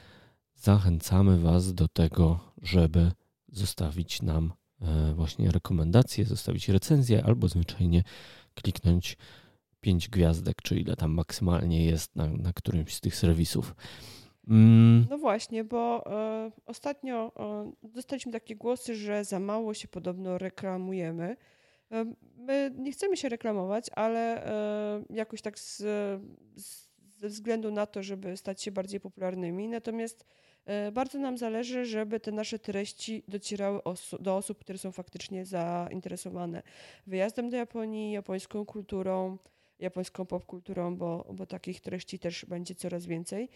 zachęcamy Was do tego, żeby zostawić nam e, właśnie rekomendacje, zostawić recenzję albo zwyczajnie kliknąć 5 gwiazdek, czy ile tam maksymalnie jest na, na którymś z tych serwisów. Mm. No właśnie, bo e, ostatnio dostaliśmy takie głosy, że za mało się podobno reklamujemy. E, my nie chcemy się reklamować, ale e, jakoś tak z, z, ze względu na to, żeby stać się bardziej popularnymi. Natomiast bardzo nam zależy, żeby te nasze treści docierały do osób, które są faktycznie zainteresowane wyjazdem do Japonii, japońską kulturą, japońską popkulturą, bo, bo takich treści też będzie coraz więcej.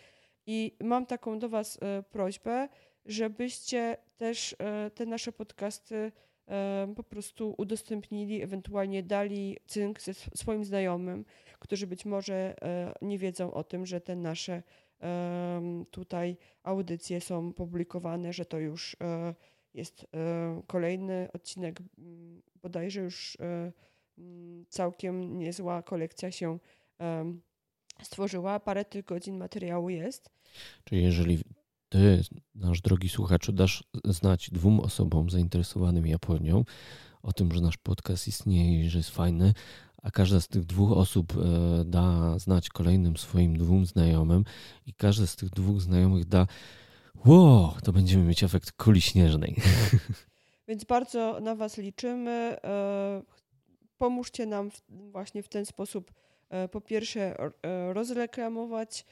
I mam taką do Was e, prośbę, żebyście też e, te nasze podcasty e, po prostu udostępnili, ewentualnie dali cynk swoim znajomym, którzy być może nie wiedzą o tym, że te nasze tutaj audycje są publikowane, że to już jest kolejny odcinek, bodajże już całkiem niezła kolekcja się stworzyła, parę tych godzin materiału jest. Czyli jeżeli ty, nasz drogi słuchaczu, dasz znać dwóm osobom zainteresowanym Japonią o tym, że nasz podcast istnieje i że jest fajny, a każda z tych dwóch osób e, da znać kolejnym swoim dwóm znajomym i każdy z tych dwóch znajomych da wow, to będziemy mieć efekt kuli śnieżnej. Więc bardzo na Was liczymy. E, pomóżcie nam właśnie w ten sposób po pierwsze rozreklamować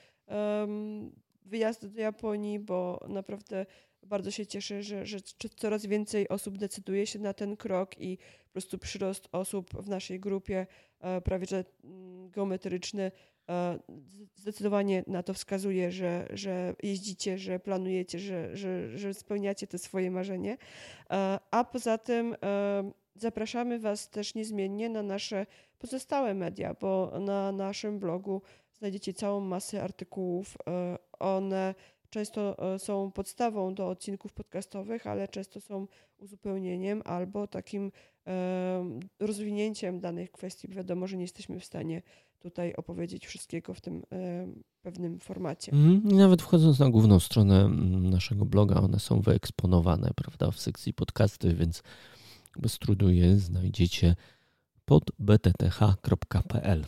wyjazd do Japonii, bo naprawdę bardzo się cieszę, że, że coraz więcej osób decyduje się na ten krok i po prostu przyrost osób w naszej grupie e, prawie że mm, geometryczny e, zdecydowanie na to wskazuje, że, że jeździcie, że planujecie, że, że, że spełniacie te swoje marzenie. E, a poza tym zapraszamy Was też niezmiennie na nasze pozostałe media, bo na naszym blogu znajdziecie całą masę artykułów. E, one często e, są podstawą do odcinków podcastowych, ale często są uzupełnieniem albo takim e, rozwinięciem danych kwestii. Wiadomo, że nie jesteśmy w stanie tutaj opowiedzieć wszystkiego w tym pewnym formacie. Mhm. I nawet wchodząc na główną stronę naszego bloga, one są wyeksponowane, prawda, w sekcji podcasty, więc bez trudu je znajdziecie pod btth.pl.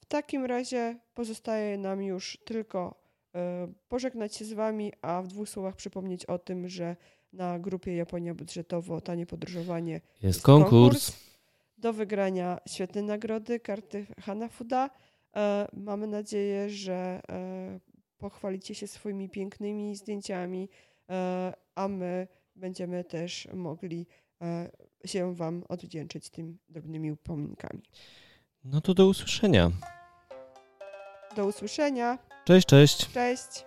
W takim razie pozostaje nam już tylko e, pożegnać się z Wami, a w dwóch słowach przypomnieć o tym, że na grupie Japonia Budżetowo Tanie Podróżowanie jest, jest konkurs. konkurs. Do wygrania świetne nagrody, karty Hanafuda. E, mamy nadzieję, że e, pochwalicie się swoimi pięknymi zdjęciami, a my będziemy też mogli się Wam odwdzięczyć tym drobnymi upominkami. No to do usłyszenia. Do usłyszenia. Cześć, cześć. Cześć.